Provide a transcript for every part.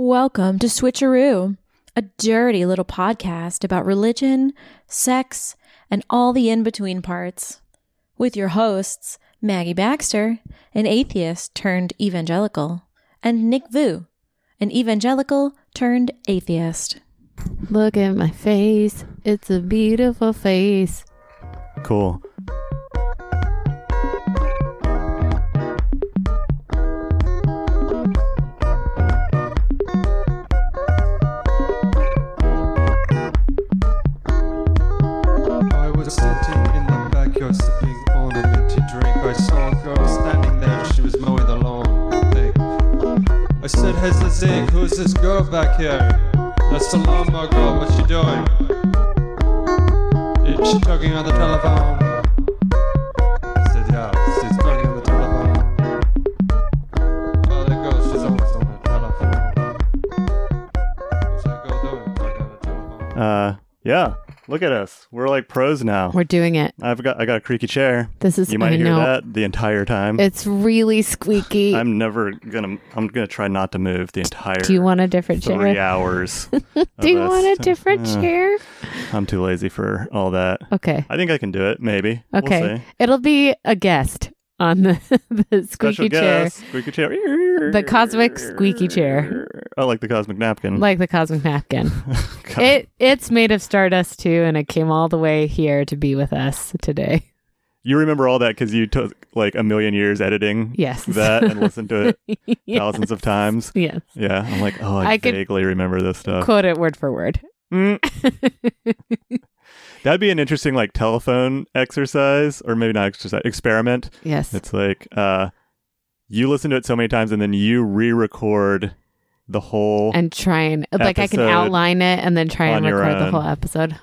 Welcome to Switcheroo, a dirty little podcast about religion, sex, and all the in between parts. With your hosts, Maggie Baxter, an atheist turned evangelical, and Nick Vu, an evangelical turned atheist. Look at my face. It's a beautiful face. Cool. Said, Hey who's this girl back here? That's the lawnmower girl, what's she doing? Is she talking on the telephone? She's? Talking on the telephone. Uh, yeah. Look at us. We're like pros now. We're doing it. I've got I got a creaky chair. This is You might I hear know. that the entire time. It's really squeaky. I'm never gonna. I'm gonna try not to move the entire. Do you want a different three chair? hours? Do you want a different Uh, chair? I'm too lazy for all that. Okay. I think I can do it. Maybe. We'll Okay. see. It'll be a guest on the, the Special squeaky chair. guest, Squeaky chair. The cosmic squeaky chair. I like the cosmic napkin. Like the cosmic napkin. God. it it's made of stardust too, and it came all the way here to be with us today. you remember all that because you took like a million years editing Yes. that and listened to it Yes. thousands of times. Yes. Yeah, I'm like, oh, I, I could- vaguely remember this stuff. Quote it word for word. Mm. That'd be an interesting like telephone exercise, or maybe not exercise experiment. Yes. It's like uh, you listen to it so many times, and then you re-record the whole. and try and like I can outline it and then try and record the whole episode.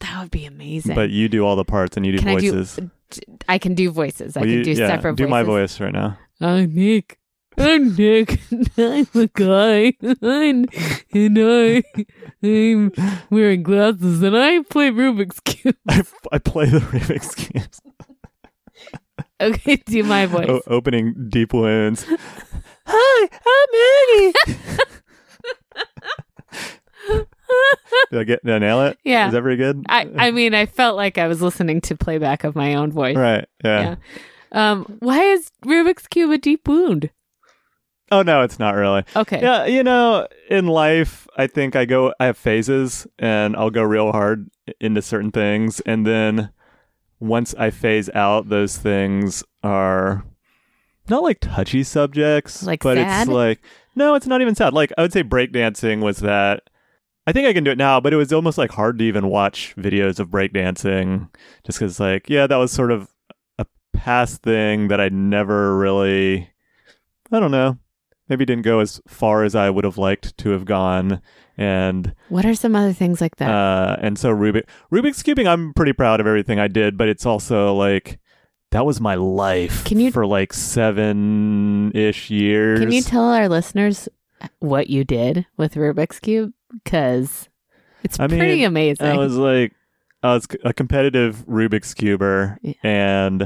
That would be amazing. but you do all the parts, and you do Can I do- voices. I can do voices. I can you- do yeah, separate Do voices. my voice right now. I'm Nick. I'm Nick. I'm a guy. I'm, and I, I'm wearing glasses and I play Rubik's Cube. I, I play the Rubik's cubes. Okay, do my voice. O- opening deep wounds. Hi, I'm Maggie. did I get? Did I nail it? Yeah. Is that pretty good? I, I mean, I felt like I was listening to playback of my own voice. right. Yeah. Yeah. Um, why is Rubik's Cube a deep wound? Oh no, it's not really. Okay. Yeah, you know, in life, I think I go, I have phases, and I'll go real hard into certain things, and then once I phase out, those things are not like touchy subjects, Like but sad? it's like no, it's not even sad. Like I would say, breakdancing was that. I think I can do it now, but it was almost like hard to even watch videos of breakdancing, just because, like, yeah, that was sort of a past thing that I never really, I don't know, maybe didn't go as far as I would have liked to have gone. And What are some other things like that? uh, and so Rubik Rubik's cubing, I'm pretty proud of everything I did, but it's also like that was my life Can you- for like seven ish years. Can you tell our listeners what you did with Rubik's Cube? Because it's I mean, pretty amazing. I was like, I was a competitive Rubik's cuber, Yeah. and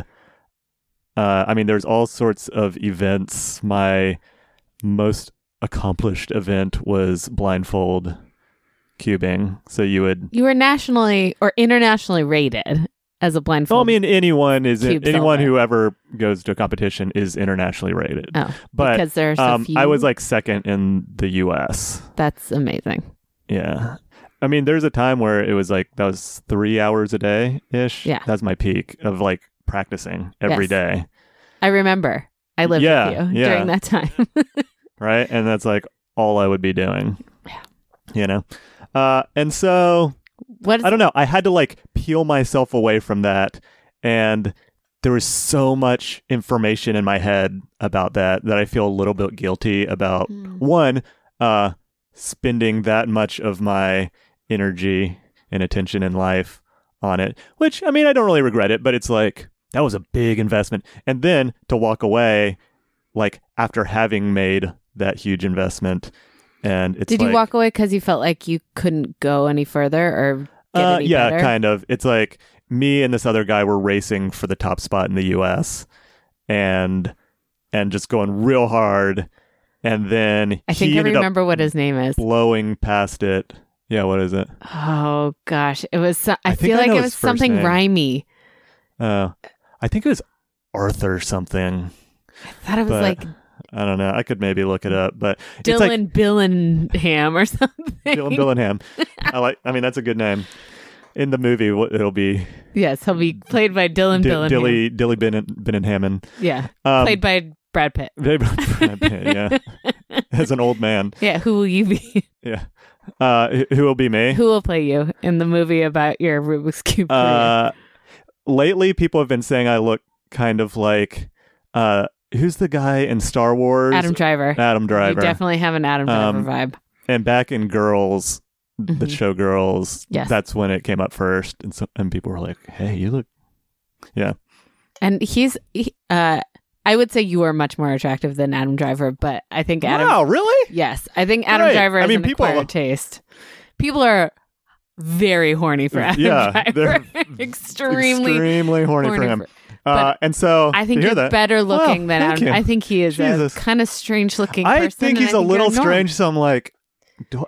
uh, I mean, there's all sorts of events. My most accomplished event was blindfold cubing. So you would you were nationally or internationally rated as a blindfold. Well, I mean, anyone is Cube anyone solver. who ever goes to a competition is internationally rated. oh, but because there's a um, few. I was like second in the U.S. that's amazing. Yeah, I mean, there's a time where it was like that was three hours a day ish. Yeah. that's my peak of like practicing every Yes. day, I remember. I lived Yeah, with you yeah. during that time. right? And that's like all I would be doing. Yeah. you know, uh, and so what I don't know. I had to like peel myself away from that. And there was so much information in my head about that that I feel a little bit guilty about. Hmm. One, uh, spending that much of my energy and attention in life on it, which I mean, I don't really regret it, but it's like that was a big investment. And then to walk away, like after having made that huge investment. And it's Did like, you walk away because you felt like you couldn't go any further or get uh, any yeah, better? kind of. It's like me and this other guy were racing for the top spot in the U.S. and and just going real hard. and then I think he I remember what his name is. blowing past it. Yeah, what is it? Oh gosh, it was. so- I, I feel like know it was something name. rhymey. Uh, I think it was Arthur something. I thought it was But like I don't know. I could maybe look it up, but it's like Dylan Billingham or something. Dylan Billingham. I like. I mean, that's a good name. In the movie, it'll be Yes, he'll be played by Dylan D- Billingham. Dilly Dilly Bin Binnenhammond. Yeah, Um, played by Brad Pitt. they- yeah, as an old man. Yeah, who will you be? Yeah. Uh, who will be me? who will play you in the movie about your Rubik's cube? Uh, lately, people have been saying I look kind of like uh, who's the guy in Star Wars? Adam Driver. Adam Driver. You definitely have an Adam Driver Um, vibe. and back in Girls, the Mhm. show Girls, Yes. that's when it came up first, and so, and people were like, "Hey, you look." Yeah." And he's, he, uh, I would say you are much more attractive than Adam Driver, but I think Adam. wow, really? Yes, I think Adam Right. Driver I is mean, an people- acquired taste. People are very horny for Adam Yeah, Driver. they're extremely. Extremely horny, for him. for- uh, and so I think you that? better looking than thank Adam. you. I think he is Jesus. a kind of strange looking I think he's a little strange. So I'm like, do,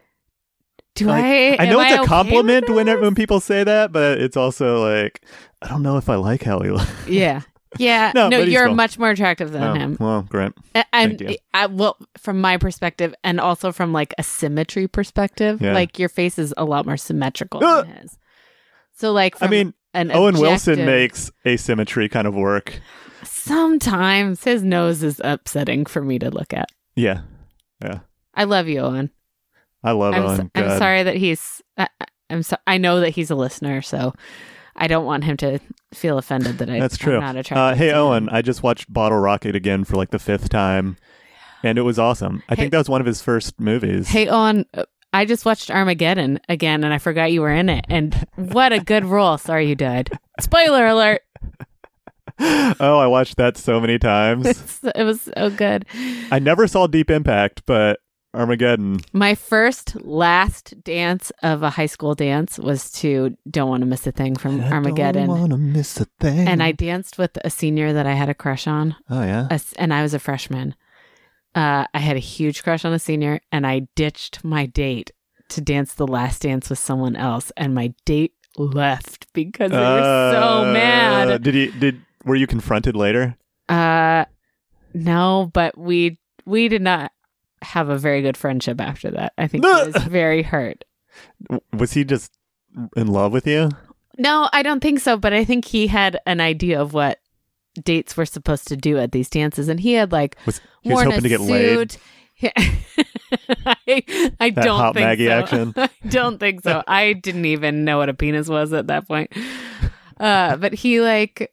Do like, I? I know it's a okay compliment when when people say that, but it's also like, I don't know if I like how he looks. Yeah. Yeah. No, no, you're cool. much more attractive than Oh, him. well, great. And I, well, from my perspective, and also from like a symmetry perspective, Yeah. like your face is a lot more symmetrical Ugh. than his. So, like, I mean, an Owen Wilson makes asymmetry kind of work. sometimes his nose is upsetting for me to look at. Yeah, Yeah. I love you, Owen. I love I'm, Owen. so, I'm sorry that he's. I, I'm so. I know that he's a listener, so I don't want him to feel offended that I. That's I'm true. not Uh, attracted hey, to him. Owen, I just watched Bottle Rocket again for like the fifth time, and it was awesome. I Hey- think that was one of his first movies. Hey, Owen, uh, I just watched Armageddon again, and I forgot you were in it. And what a good role! Sorry you died. Spoiler alert! oh, I watched that so many times. It's, it was so good. I never saw Deep Impact, but Armageddon. My first last dance of a high school dance was to "Don't Want to Miss a Thing" from Armageddon, Don't wanna miss a thing. and I danced with a senior that I had a crush on. Oh yeah. a and I was a freshman. Uh, I had a huge crush on a senior, and I ditched my date to dance the last dance with someone else, and my date left because they were so Uh, mad. Did you did were you confronted later? Uh, no, but we we did not have a very good friendship after that. I think he was very hurt. Was he just in love with you? No, I don't think so, but I think he had an idea of what dates were supposed to do at these dances, and he had like Was he was worn hoping a to get laid? suit. I, I That don't hot think Maggie so. action? I don't think so. I didn't even know what a penis was at that point. Uh, but he like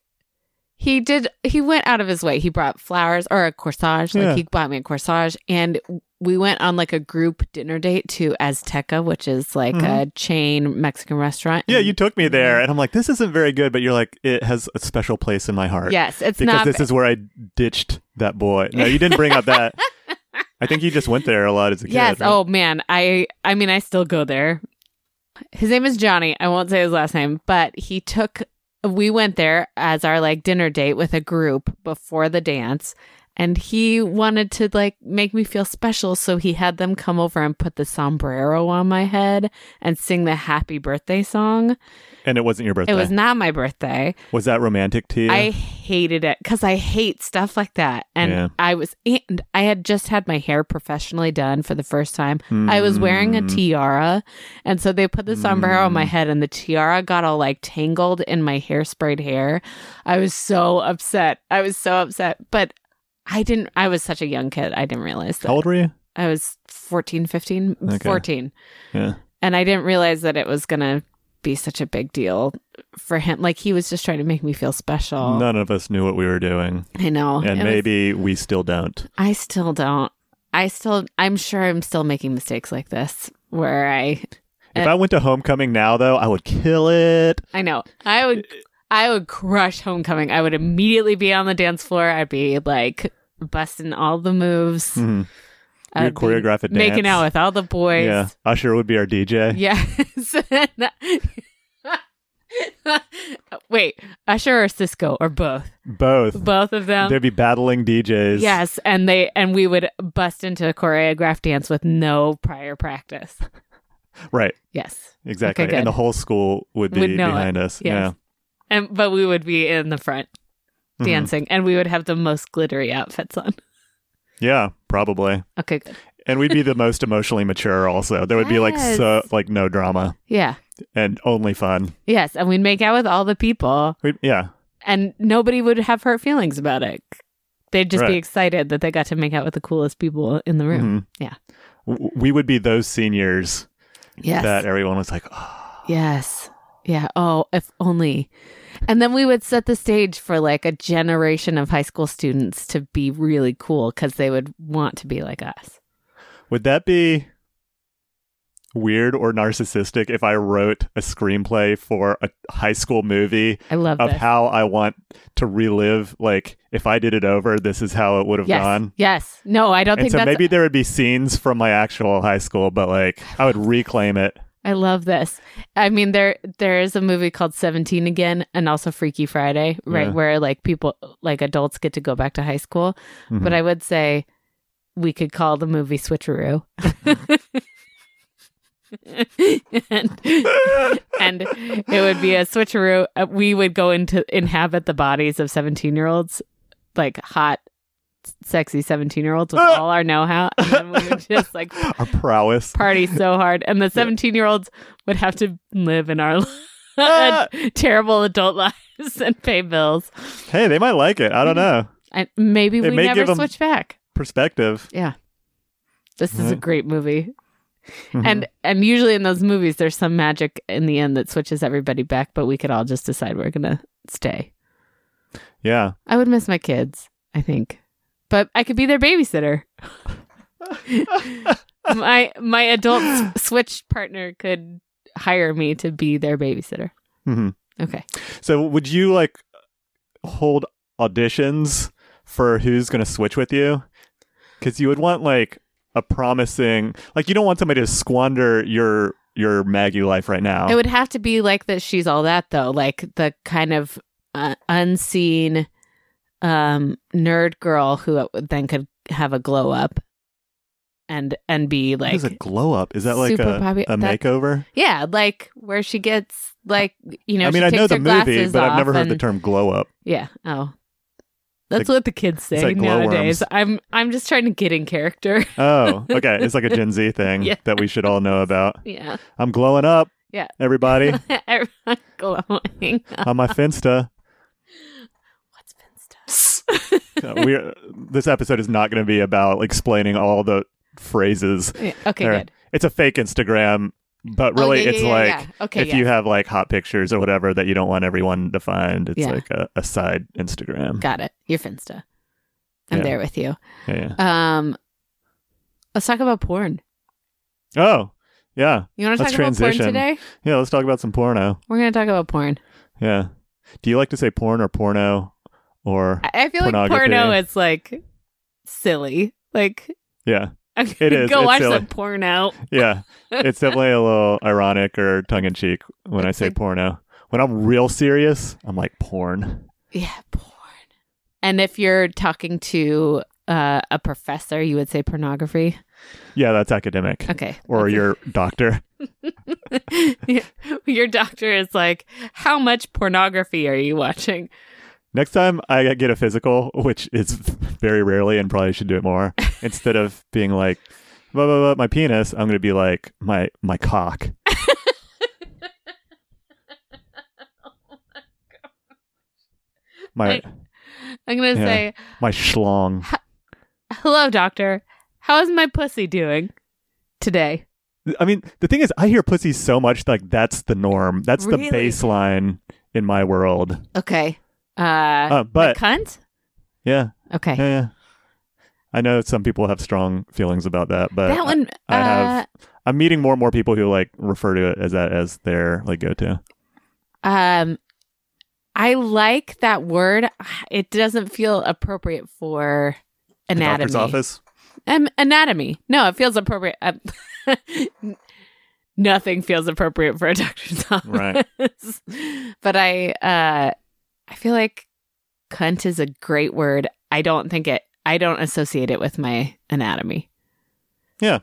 he did he went out of his way. He brought flowers or a corsage. Like Yeah. he bought me a corsage and we went on like a group dinner date to Azteca, which is like a chain Mexican restaurant. Mm-hmm. Yeah, you took me there, and I'm like, this isn't very good, but you're like, it has a special place in my heart. Yes, it's because not this is where I ditched that boy. No, you didn't bring up that. I think you just went there a lot as a kid. Yes. right? Oh man, I I mean I still go there. His name is Johnny. I won't say his last name, but he took we went there as our like dinner date with a group before the dance and he wanted to like make me feel special so he had them come over and put the sombrero on my head and sing the happy birthday song. and it wasn't your birthday. It was not my birthday. Was that romantic to you? I hated it because I hate stuff like that. And Yeah. I was, and I had just had my hair professionally done for the first time. I was wearing a Mm. tiara. And so they put the sombrero on my Mm. head, and the tiara got all like tangled in my hairsprayed hair. I was so upset. I was so upset. But I didn't, I was such a young kid. I didn't realize that. How old were you? I was 14, 15, Okay. 14 Yeah. and I didn't realize that it was gonna be such a big deal for him. Like he was just trying to make me feel special. None of us knew what we were doing, I know, and It was- maybe we still don't. I still don't. I still, I'm sure I'm still making mistakes like this where I, If I went to homecoming now, though, I would kill it. I know, I would, I would crush homecoming. I would immediately be on the dance floor. I'd be like busting all the moves. Mhm. I'd choreograph a making out with all the boys. Yeah, Usher would be our DJ. Yes. Wait, Usher or Sisqo or both? Both. Both of them. They'd be battling DJs. Yes, and they and we would bust into a choreographed dance with no prior practice. Right. Yes, Exactly. Okay, and the whole school would be Would it. behind us. Yes. And but we would be in the front. Mhm. dancing, and we would have the most glittery outfits on. Yeah, probably. Okay, good. And we'd be the most emotionally mature also. There would be like so like no drama Yeah, and only fun. yes, and we'd make out with all the people, We'd, yeah. and nobody would have hurt feelings about it. They'd just be excited that they got to make out with the coolest people in the room. Mhm. Yeah. W- We would be those seniors Yes. that everyone was like, oh, Yes. Yeah. Oh, if only. And then we would set the stage for like a generation of high school students to be really cool because they would want to be like us. would that be weird or narcissistic if I wrote a screenplay for a high school movie I love of this. how I want to relive like if I did it over, this is how it would have yes. gone? Yes. No, I don't And think so maybe there would be scenes from my actual high school, but like I would reclaim it. I love this. I mean, there there is a movie called Seventeen again, and also Freaky Friday, right, Yeah. where like people, like adults, get to go back to high school. Mhm. But I would say we could call the movie Switcheroo. and, and it would be a switcheroo. Uh, We would go into inhabit the bodies of 17 year olds, like hot, sexy 17 year olds with all our know how. And then we would just like Our prowess. party so hard. And the 17 year olds would have to live in our Ah! terrible adult lives and pay bills. Hey, they might like it. I don't know. And maybe It we never switch back. Perspective. Yeah. This is a great movie. Mhm. And and usually in those movies there's some magic in the end that switches everybody back, but we could all just decide we're gonna stay. yeah. I would miss my kids, I think. But I could be their babysitter. my my adult switch partner could hire me to be their babysitter. hmm Okay. So would you like hold auditions for who's going to switch with you? Because you would want like a promising, like you don't want somebody to squander your your Maggie life right now. It would have to be like that she's all that though, like the kind of uh, unseen um nerd girl who then could have a glow up and and be like is a glow up? Is that like a, popu- a that- makeover? yeah, like where she gets like you know I mean, I know the movie, but I've never heard the term glow up. Yeah. Oh. That's like- what the kids say like nowadays. I'm I'm just trying to get in character. Oh, okay. It's like a Gen Z thing Yeah. that we should all know about. yeah. I'm glowing up. Yeah. Everybody glowing. on my Finsta. We this episode is not going to be about explaining all the phrases. Yeah, okay, There. good. It's a fake Instagram, but Oh, really yeah, it's yeah, like okay, if you have like hot pictures or whatever that you don't want everyone to find, it's like a, a side Instagram. got it. You're Finsta. I'm there with you. Um, let's talk about porn. Oh, yeah. You want to talk about porn today? Yeah, let's talk about some porno. We're going to talk about porn. Yeah. Do you like to say porn or porno or I, feel like porno is like silly. Like, yeah. I'm gonna is. Go It's watch silly. some porno. Yeah. it's definitely a little ironic or tongue in cheek when I say porno. When I'm real serious, I'm like porn. Yeah, porn. And if you're talking to uh, a professor, you would say pornography. Yeah, that's academic. Okay. Or that's- your doctor. Yeah. your doctor is like, how much pornography are you watching? Next time I get a physical, which is very rarely and probably should do it more, instead of being like, blah, blah, blah, my penis, I'm going to be like, my my cock. Oh my Like- I'm gonna Yeah. say, my schlong. hello, doctor. How is my pussy doing today? I mean, the thing is, I hear pussy so much like that's the norm. That's Really? the baseline in my world. Okay. Uh, Uh, but cunt. yeah, Okay. yeah, yeah. I know some people have strong feelings about that, but that one. I uh, have- I'm meeting more and more people who like refer to it as that as their like go to. Um, I like that word. It doesn't feel appropriate for anatomy. Doctor's office. Um, anatomy. No, it feels appropriate. Um, nothing feels appropriate for a doctor's office. Right. but I uh I feel like cunt is a great word. I don't think it I don't associate it with my anatomy Yeah.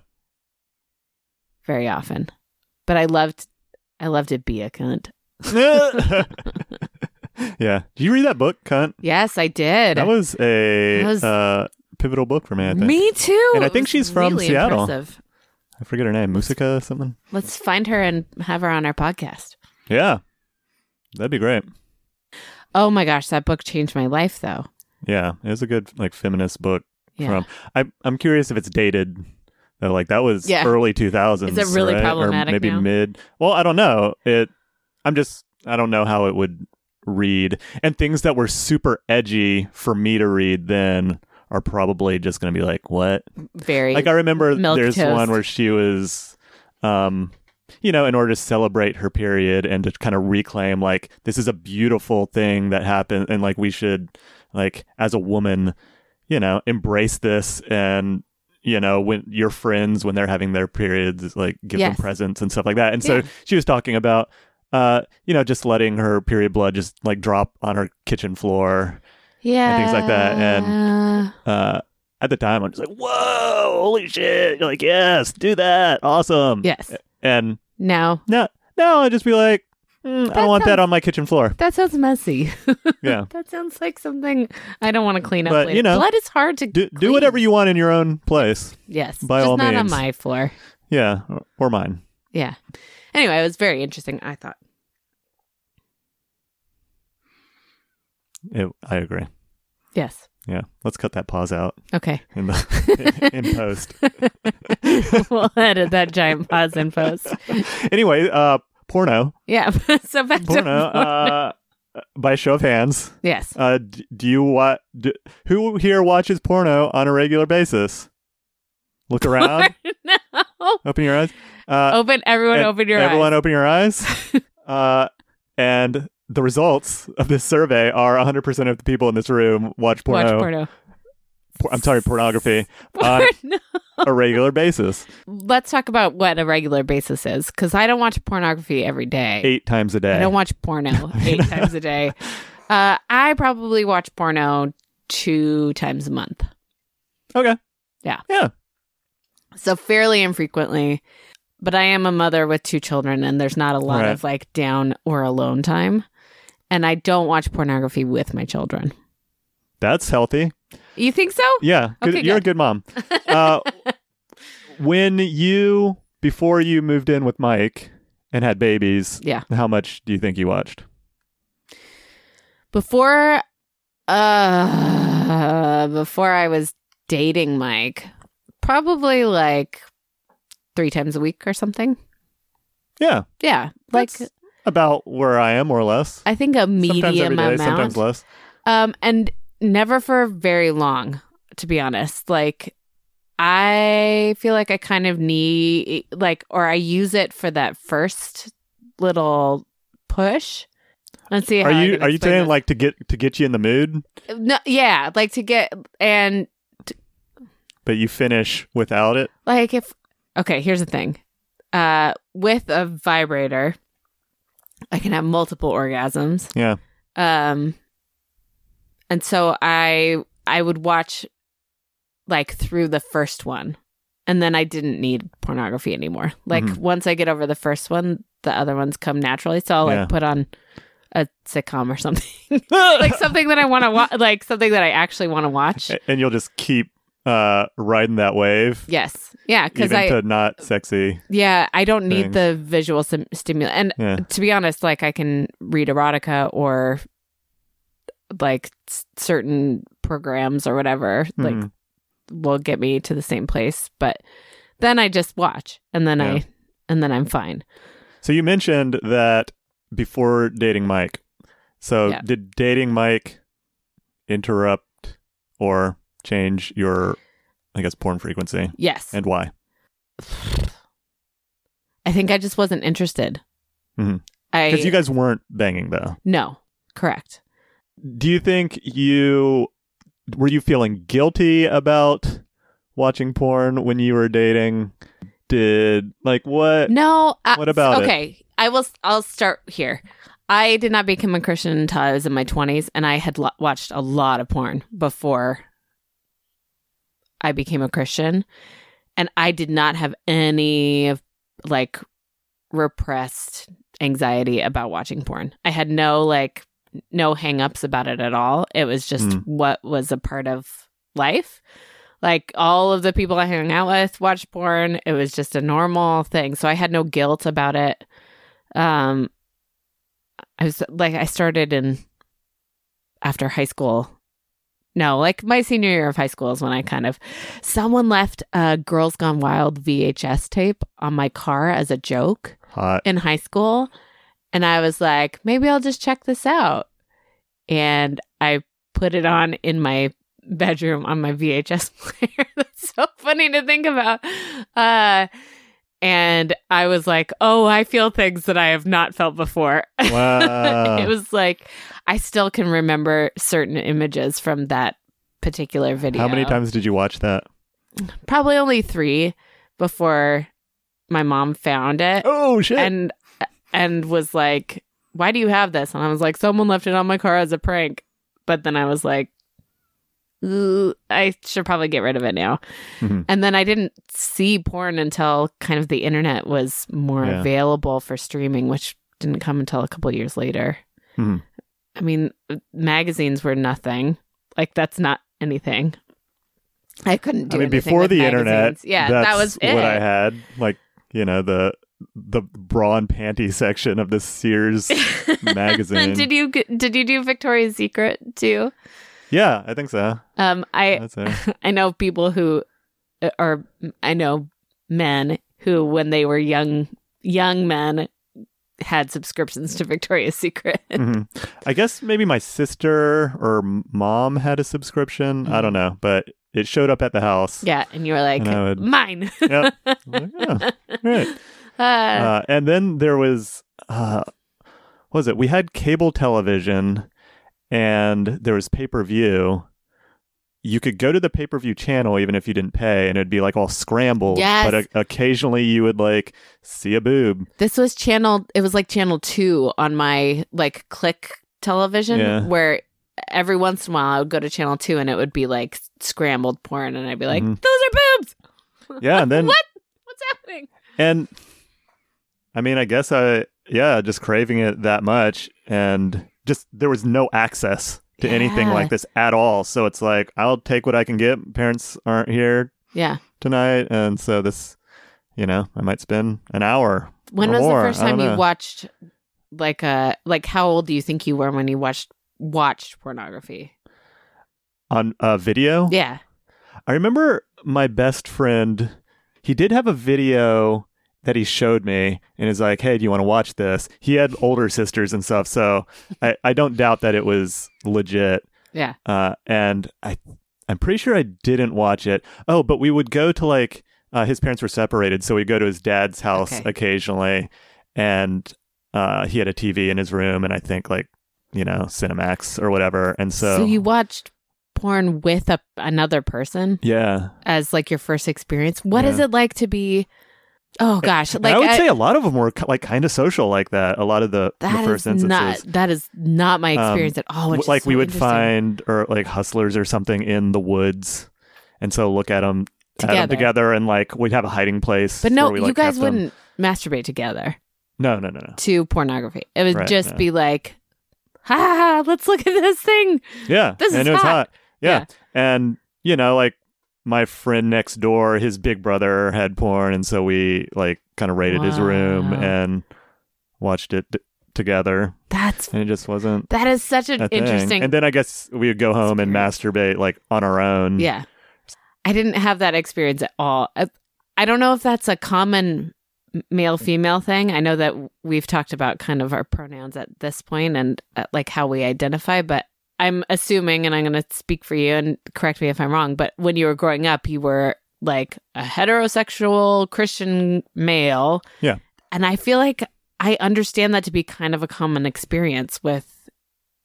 very often. But I loved I loved to be a cunt. yeah. Did you read that book, cunt? Yes, I did. That was a That was- uh, pivotal book for me. I think. Me too. And I think she's from really Seattle. impressive. I forget her name. Musica or something. Let's find her and have her on our podcast. Yeah. That'd be great. Oh my gosh, that book changed my life though. Yeah, it was a good like feminist book. Yeah. From I, I'm curious if it's dated. though, Like that was Yeah. early 2000s. Is it really right? problematic Or maybe now? mid. Well, I don't know. It. I'm just. I don't know how it would read. And things that were super edgy for me to read then are probably just going to be like, what? Very Like I remember there's toast. one where she was, um, you know, in order to celebrate her period and to kind of reclaim like this is a beautiful thing that happened and like we should like as a woman, you know, embrace this and you know when your friends when they're having their periods like give Yes. them presents and stuff like that. And so she was talking about uh you know just letting her period blood just like drop on her kitchen floor yeah, And things like that, and- uh, at the time, I'm just like, whoa, holy shit. You're like, yes, do that. Awesome. yes. And No, no, no, I'd just be like, mm, I don't want that on my kitchen floor. that sounds messy. Yeah. that sounds like something I don't want to clean up. But, later. you know, blood is hard to Do, do whatever you want in your own place. Yes, by just all not on my floor. Yeah. Or, or mine. Yeah. Anyway, it was very interesting. I thought. It, I agree. Yes. Yeah. Let's cut that pause out Okay. in the in post. we'll edit that giant pause in post. Anyway, uh, porno. Yeah. so back Porno. to Uh, by show of hands. yes. Uh, do you what? Do, who here watches porno on a regular basis? Look around. no. open your eyes. Uh, Open everyone. Open your everyone, eyes. Everyone open your eyes. uh, and the results of this survey are 100% of the people in this room watch porno. Watch porno. por- I'm sorry, pornography on a regular basis, Let's talk about what a regular basis is, because I don't watch pornography every day. eight times a day. I don't watch porno eight times a day. Uh, I probably watch porno two times a month, okay. Yeah. Yeah. so fairly infrequently. But I am a mother with two children, and there's not a lot Right. of like down or alone time. And I don't watch pornography with my children. That's healthy. You think so? Yeah. Good, Okay, you're a good. good mom. Uh, when you, before you moved in with Mike and had babies, Yeah. how much do you think you watched? Before, uh, before I was dating Mike, probably like three times a week or something. Yeah. Yeah, like That's about where I am, more or less. I think a sometimes every medium amount. sometimes less. Um, and never for very long, to be honest. Like, I feel like I kind of need, like, or I use it for that first little push. Let's see. Are you are you saying this. like to get to get you in the mood, no? Yeah, like to get and but you finish without it? like if okay. Here's the thing. Uh, with a vibrator, I can have multiple orgasms. Yeah. um and so i i would watch like through the first one and then i didn't need pornography anymore like Mhm. once i get over the first one the other ones come naturally so i'll Yeah. like put on a sitcom or something like something that i want to watch like something that i actually want to watch and you'll just keep uh riding that wave yes yeah because i to not sexy. yeah i don't need the visual sim- and Yeah. to be honest, like I can read erotica or like s- certain programs or whatever, like Mhm. will get me to the same place. But then I just watch and then Yeah. I and then I'm fine. So you mentioned that before dating Mike. So Yeah. did dating Mike interrupt or change your I guess porn frequency Yes. and why? I think I just wasn't interested. I Cuz you guys weren't banging though. no, correct. Do you think you were you feeling guilty about watching porn when you were dating? did. Like what? No. uh, What about it? Okay, I will. I'll start here. I did not become a Christian until I was in my twenties, and I had lo- watched a lot of porn before I became a Christian, and I did not have any of like repressed anxiety about watching porn. I had no like no hangups about it at all. It was just Mm. what was a part of life. Like all of the people I hung out with watched porn. It was just a normal thing. So I had no guilt about it. Um I was like I started in after high school. No, like my senior year of high school is when I kind of someone left a Girls Gone Wild VHS tape on my car as a joke Hot. in high school and I was like, maybe I'll just check this out. And I put it on in my bedroom on my VHS player. That's so funny to think about. Uh and I was like, "Oh, I feel things that I have not felt before." Wow. it was like I still can remember certain images from that particular video. How many times did you watch that? Probably only 3 before my mom found it Oh shit. and and was like, "Why do you have this?" And I was like, "Someone left it on my car as a prank." But then I was like, I should probably get rid of it now. Mhm. And then I didn't see porn until kind of the internet was more Yeah. available for streaming, which didn't come until a couple years later. Mhm. I mean, magazines were nothing. Like that's not anything. I couldn't do I mean, anything before the internet, magazines. Yeah, that was it. what I had. Like you know the the bra and panty section of the Sears magazine. did you did you do Victoria's Secret too? yeah, I think so. Um, I I know people who, or I know men who, when they were young young men, had subscriptions to Victoria's Secret. Mhm. I guess maybe my sister or mom had a subscription. I don't know, but it showed up at the house. yeah, and you were like, would- mine. Yep. Like, oh, right. Uh, Uh, and then there was, uh, what was it? We had cable television and there was pay per view. You could go to the pay per view channel even if you didn't pay, and it'd be like all scrambled. Yes. But o- occasionally you would like see a boob. this was channel. It was like channel two on my like click television, Yeah. where every once in a while I would go to channel two and it would be like scrambled porn, and I'd be like, Mhm. those are boobs. Yeah. And then, what? What's happening? and I mean, I guess I, yeah, just craving it that much. And just there was no access to anything like this at all. So it's like, I'll take what I can get. Parents aren't here. Yeah. tonight, and so this, you know, I might spend an hour. When was more. the first time you know. watched like uh like how old do you think you were when you watched watched pornography? on a video? Yeah. I remember my best friend. He did have a video that he showed me, and is like, "Hey, do you want to watch this?" He had older sisters and stuff, so I, I don't doubt that it was legit. Yeah. Uh, and I, I'm pretty sure I didn't watch it. Oh, but we would go to like uh, his parents were separated, so we'd go to his dad's house Okay. occasionally, and uh, he had a TV in his room, and I think like you know Cinemax or whatever, and so, So, you watched porn with a another person yeah. as like your first experience. What is Yeah. it like to be Oh gosh, like I would I- say a lot of them were like kind of social like that. A lot of the, the that first is not instances. that is not my Um, experience at all. Which W- is like we would find or like hustlers or something in the woods, and so look at them Together. together, and like we'd have a hiding place. But no, we, you guys wouldn't masturbate together No, no, no, no. to pornography. It would Right, just no. be like, ha, ha, ha, let's look at this thing. Yeah, This and is it was hot. hot. Yeah. Yeah. and you know, like my friend next door, his big brother had porn, and so we like kind of raided his room and watched it t- together, That's and it just wasn't that is such an a thing. interesting. And then I guess we would go home and masturbate like on our own. yeah, I didn't have that experience at all. I, I don't know if that's a common male female thing. I know that we've talked about kind of our pronouns at this point and uh, like how we identify, but I'm assuming, and I'm going to speak for you and correct me if I'm wrong, but when you were growing up, you were like a heterosexual Christian male. Yeah. And I feel like I understand that to be kind of a common experience with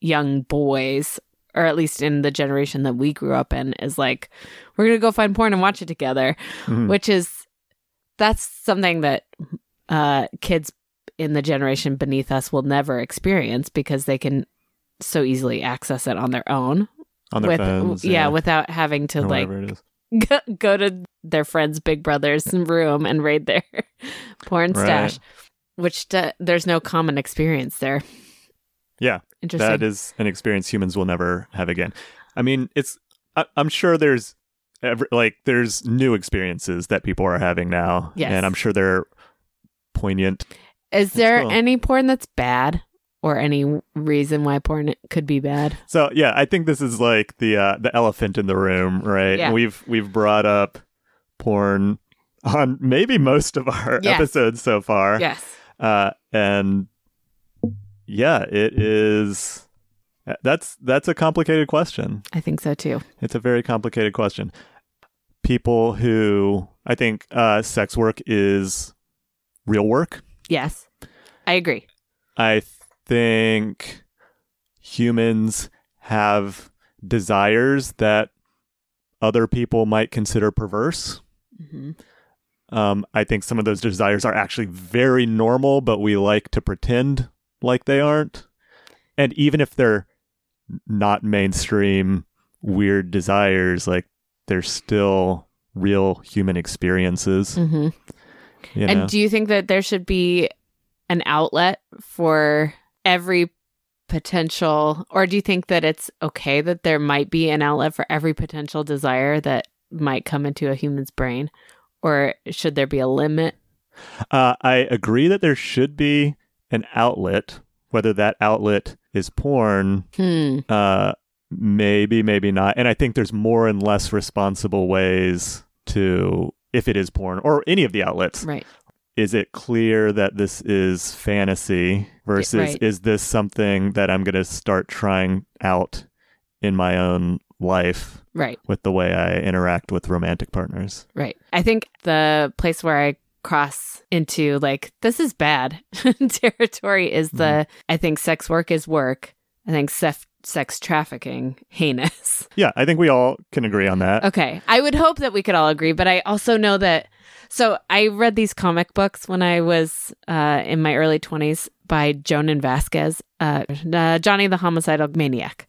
young boys, or at least in the generation that we grew up in, is like, we're going to go find porn and watch it together, Mhm. which is that's something that uh, kids in the generation beneath us will never experience because they can so easily access it on their own. on their with, phones. yeah, without having to like go, go to their friend's big brother's room and raid their porn Right. stash, which d- there's no common experience there. Yeah, Interesting. that is an experience humans will never have again. I mean, it's. I, I'm sure there's, every, like, there's new experiences that people are having now, Yes. and I'm sure they're poignant. Is there cool. any porn that's bad or any reason why porn could be bad? So yeah, I think this is like the uh, the elephant in the room, right? Yeah. We've we've brought up porn on maybe most of our Yes. episodes so far, Yes. uh, and yeah, it is. That's that's a complicated question. I think so too. It's a very complicated question. People who I think uh, sex work is real work. Yes. I agree. I think humans have desires that other people might consider perverse. hmm Um, I think some of those desires are actually very normal, but we like to pretend like they aren't. And even if they're not mainstream weird desires, like they're still real human experiences. hmm You know? And do you think that there should be an outlet for every potential, or do you think that it's okay that there might be an outlet for every potential desire that might come into a human's brain? Or should there be a limit? Uh, I agree that there should be an outlet, whether that outlet is porn, Hmm. uh, maybe, maybe not. And I think there's more and less responsible ways to, if it is porn or any of the outlets, Right. Is it clear that this is fantasy versus right. is this something that I'm going to start trying out in my own life Right. with the way I interact with romantic partners? Right. I think the place where I cross into like this is bad territory is the mm-hmm. I think sex work is work. I think sex sex trafficking heinous. Yeah, I think we all can agree on that. Okay. I would hope that we could all agree, but I also know that so I read these comic books when I was uh, in my early 20s by Jhonen Vasquez, uh, uh, Johnny the Homicidal Maniac.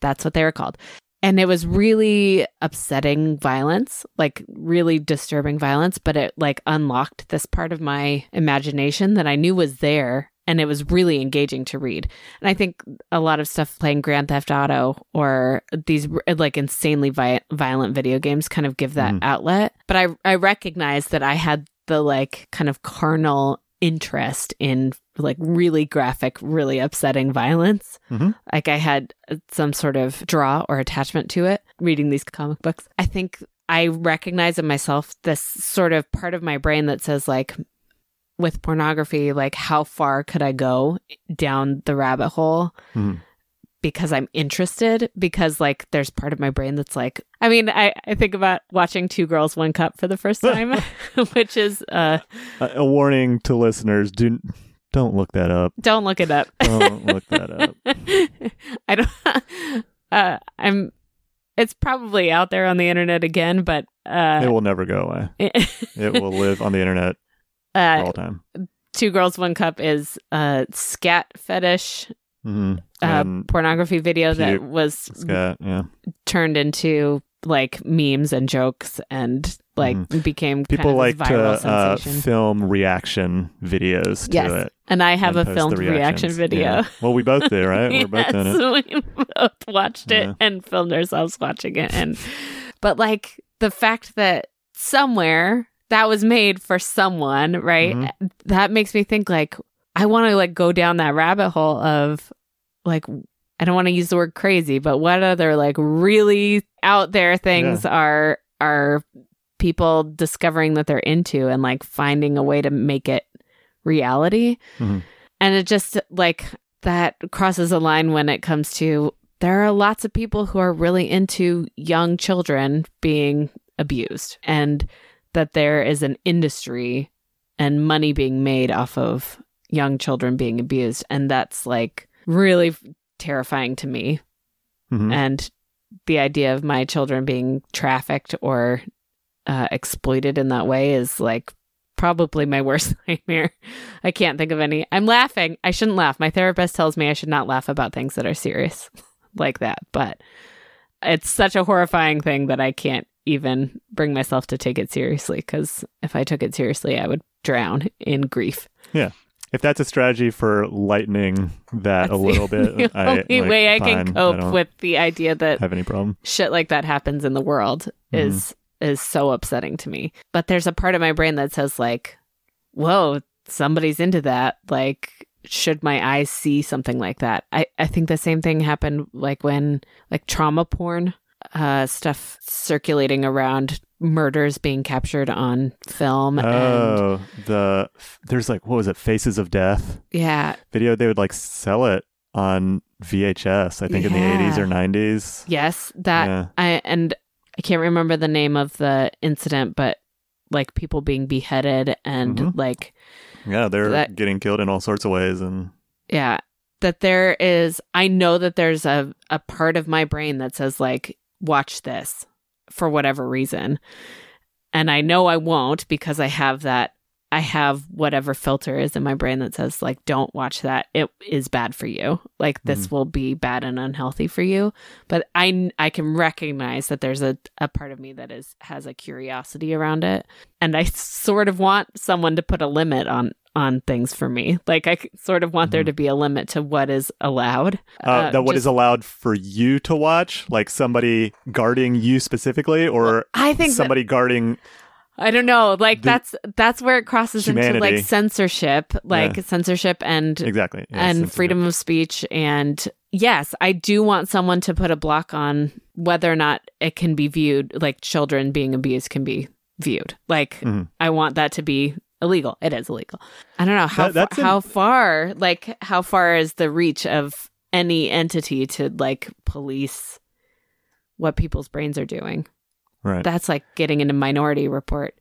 That's what they were called. And it was really upsetting violence, like really disturbing violence, but it like unlocked this part of my imagination that I knew was there and it was really engaging to read. And I think a lot of stuff playing Grand Theft Auto or these like insanely vi- violent video games kind of give that Mhm. outlet. But I I recognize that I had the like kind of carnal interest in like really graphic, really upsetting violence. Mhm. Like I had some sort of draw or attachment to it reading these comic books. I think I recognize in myself this sort of part of my brain that says like with pornography, like how far could I go down the rabbit hole? Mhm. Because I'm interested, because like there's part of my brain that's like, I mean, I, I think about watching Two Girls, One Cup for the first time, which is, uh, A, a warning to listeners: do don't look that up. don't look it up. Don't look that up. I don't, uh, I'm, it's probably out there on the internet again, but, It uh, will never go away. It will live on the internet uh, all time. Two Girls, One Cup is a scat fetish hmm uh, pornography video that was Scott, yeah. turned into like memes and jokes and like became Mm-hmm. People like to uh, film reaction videos to Yes, it. and I have and a filmed reaction video. Yeah. Well, we both did, right? We're both in it. Yes, we both watched it Yeah. and filmed ourselves watching it. And but like the fact that somewhere that was made for someone, right? Mm-hmm. That makes me think like I want to like go down that rabbit hole of like I don't want to use the word crazy, but what other like really out there things are are people discovering that they're into and like finding a way to make it reality. Mhm. And it just like that crosses a line when it comes to there are lots of people who are really into young children being abused and that there is an industry and money being made off of young children being abused and that's like really terrifying to me Mhm. and the idea of my children being trafficked or uh, exploited in that way is like probably my worst nightmare. I can't think of any. I'm laughing. I shouldn't laugh. My therapist tells me I should not laugh about things that are serious like that, but it's such a horrifying thing that I can't even bring myself to take it seriously because if I took it seriously, I would drown in grief. Yeah. If that's a strategy for lightening that That's a little the bit, I, only like, way I fine, can cope don't with the idea that have any problem. shit like that happens in the world Mhm. is is so upsetting to me. But there's a part of my brain that says like, "Whoa, somebody's into that." Like, should my eyes see something like that? I I think the same thing happened like when like trauma porn uh stuff circulating around murders being captured on film and Oh, the there's like what was it? Faces of Death yeah, video. They would like sell it on VHS. I think in the 80s or 90s. yes, that yeah. I and I can't remember the name of the incident, but like people being beheaded and Mhm. like Yeah, they're That- getting killed in all sorts of ways, and yeah, that there is I know that there's a a part of my brain that says like watch this for whatever reason. And I know I won't because I have that I have whatever filter is in my brain that says like don't watch that. It is bad for you. Like this will be bad and unhealthy for you. But I I can recognize that there's a a part of me that is has a curiosity around it and I sort of want someone to put a limit on on things for me. Like I sort of want there Mhm. to be a limit to what is allowed. uh, that what is just- allowed for you to watch, like somebody guarding you specifically, or I think that- somebody guarding. I don't know. Like The- that's that's where it crosses into like censorship, like Yeah. censorship and Exactly, yeah, and censorship. freedom of speech and yes, I do want someone to put a block on whether or not it can be viewed like children being abused can be viewed. Like Mhm. I want that to be illegal. It is illegal. I don't know how That- that's fa- an- how far like how far is the reach of any entity to like police what people's brains are doing. Right. That's like getting into minority report.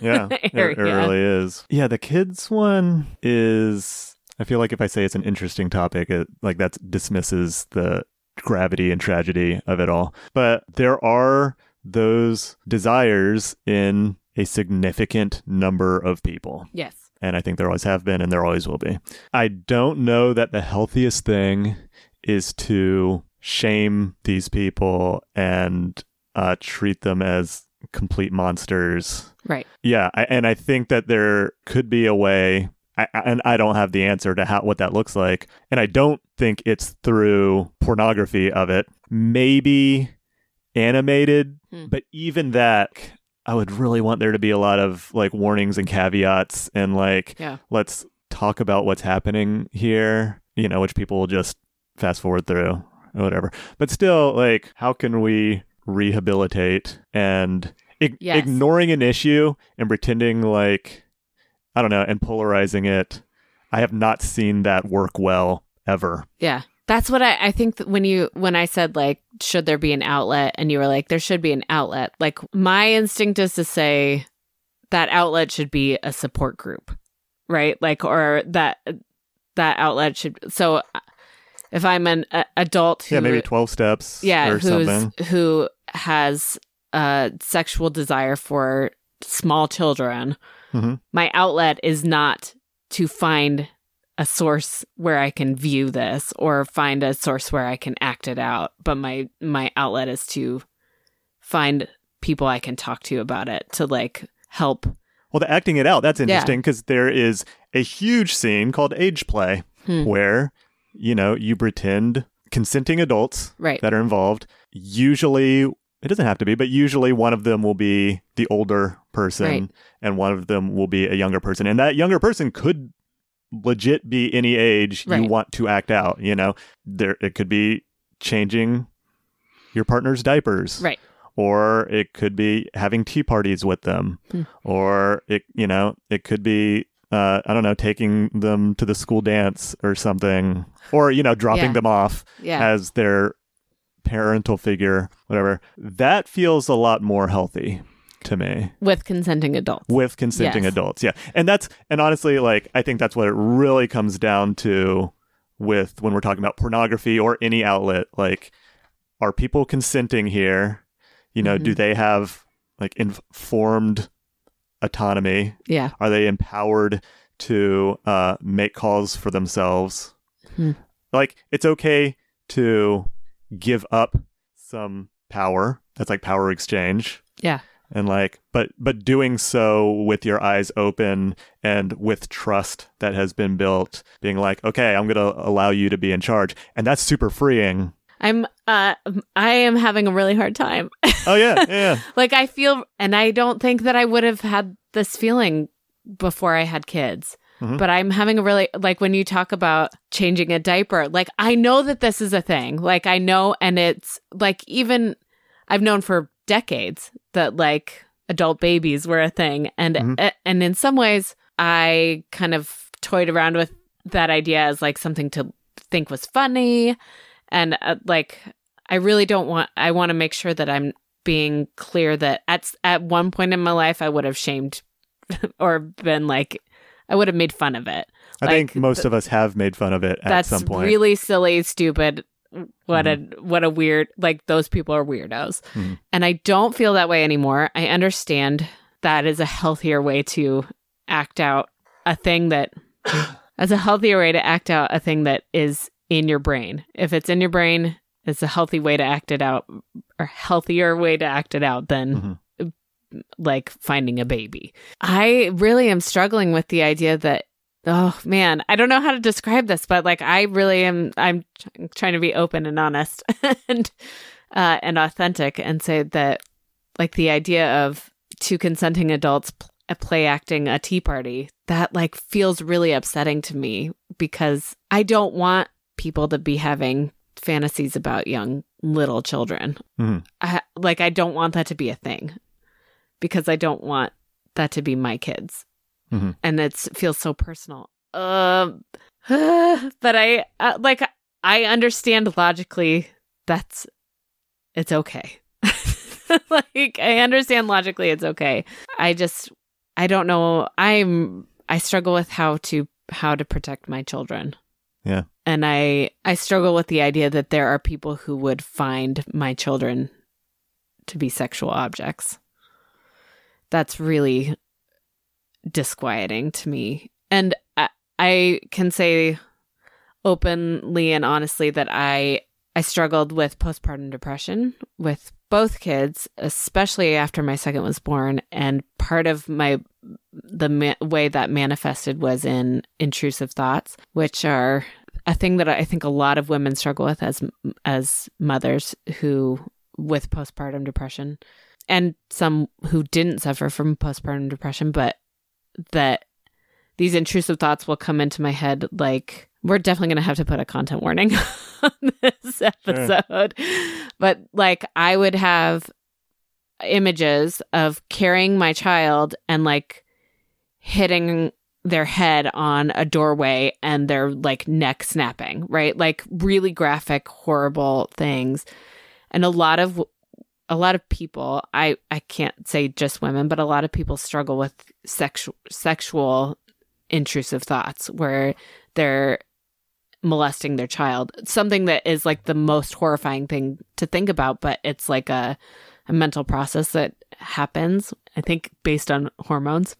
yeah, it, it really is. Yeah, the kids one is. I feel like if I say it's an interesting topic, it like that dismisses the gravity and tragedy of it all. But there are those desires in a significant number of people. Yes. and I think there always have been and there always will be. I don't know that the healthiest thing is to shame these people and uh, treat them as complete monsters. Right. Yeah, I, and I think that there could be a way. I, and I don't have the answer to how what that looks like, and I don't think it's through pornography of it. Maybe animated, Hmm. but even that, I would really want there to be a lot of like warnings and caveats, and like Yeah. let's talk about what's happening here. You know, which people will just fast forward through or whatever. But still, like, how can we rehabilitate and ig- Yes. ignoring an issue and pretending like I don't know and polarizing it? I have not seen that work well ever. Yeah. That's what I, I think that when you when I said like should there be an outlet and you were like there should be an outlet like my instinct is to say that outlet should be a support group right like or that that outlet should so uh, if I'm an a, adult who yeah, maybe twelve steps. yeah or who's something. who has a sexual desire for small children Mhm. my outlet is not to find a source where i can view this or find a source where i can act it out but my my outlet is to find people i can talk to about it to like help Well, the acting it out, that's interesting because there is a huge scene called age play Hmm. where, you know, you pretend consenting adults right that are involved. Usually, it doesn't have to be, but usually one of them will be the older person Right. and one of them will be a younger person. And that younger person could legit be any age you want to act out, you know. There it could be changing your partner's diapers right or it could be having tea parties with them Hmm. or it you know it could be uh, i don't know taking them to the school dance or something or you know dropping Yeah. them off yeah as their parental figure whatever that feels a lot more healthy to me with consenting adults with consenting Yes. adults yeah and that's and honestly like i think that's what it really comes down to with when we're talking about pornography or any outlet like are people consenting here you know do Mhm. they have like informed autonomy? Yeah. Are they empowered to uh, make calls for themselves? Hmm. Like, it's okay to give up some power. That's like power exchange. Yeah. And like, but but doing so with your eyes open and with trust that has been built, being like, okay, I'm gonna allow you to be in charge, and that's super freeing. I'm uh I am having a really hard time. Oh yeah, yeah. like I feel and I don't think that I would have had this feeling before I had kids. Mhm. But I'm having a really like when you talk about changing a diaper, like I know that this is a thing. Like I know and it's like even I've known for decades that like adult babies were a thing and Mhm. and in some ways I kind of toyed around with that idea as like something to think was funny and uh, like I really don't want I want to make sure that I'm being clear that at at one point in my life I would have shamed or been like I would have made fun of it. I Like, think most of us have made fun of it at That's some point. really silly, stupid. What a what a weird like those people are weirdos. Mhm. And I don't feel that way anymore. I understand that is a healthier way to act out a thing that as a healthier way to act out a thing that is in your brain. If it's in your brain, it's a healthy way to act it out or healthier way to act it out than Mhm. Like finding a baby. I really am struggling with the idea that oh man, I don't know how to describe this, but like I really am I'm tr- trying to be open and honest and uh and authentic and say that like the idea of two consenting adults pl- play acting a tea party that like feels really upsetting to me because I don't want people to be having fantasies about young little children. Mhm. I, like I don't want that to be a thing because I don't want that to be my kids, Mhm. and it feels so personal. Um, but I uh, like I understand logically that's it's okay. like I understand logically it's okay. I just I don't know. I'm I struggle with how to how to protect my children. Yeah. And I I struggle with the idea that there are people who would find my children to be sexual objects. That's really disquieting to me. And I, I can say openly and honestly that I I struggled with postpartum depression with both kids, especially after my second was born. And part of my the ma- way that manifested was in intrusive thoughts, which are a thing that I think a lot of women struggle with as as mothers who with postpartum depression, and some who didn't suffer from postpartum depression, but that these intrusive thoughts will come into my head like we're definitely going to have to put a content warning on this episode. But like I would have images of carrying my child and like hitting their head on a doorway and their like neck snapping, right? Like really graphic horrible things. And a lot of a lot of people, I I can't say just women, but a lot of people struggle with sexual sexual intrusive thoughts where they're molesting their child. Something that is like the most horrifying thing to think about, but it's like a, a mental process that happens, I think, based on hormones,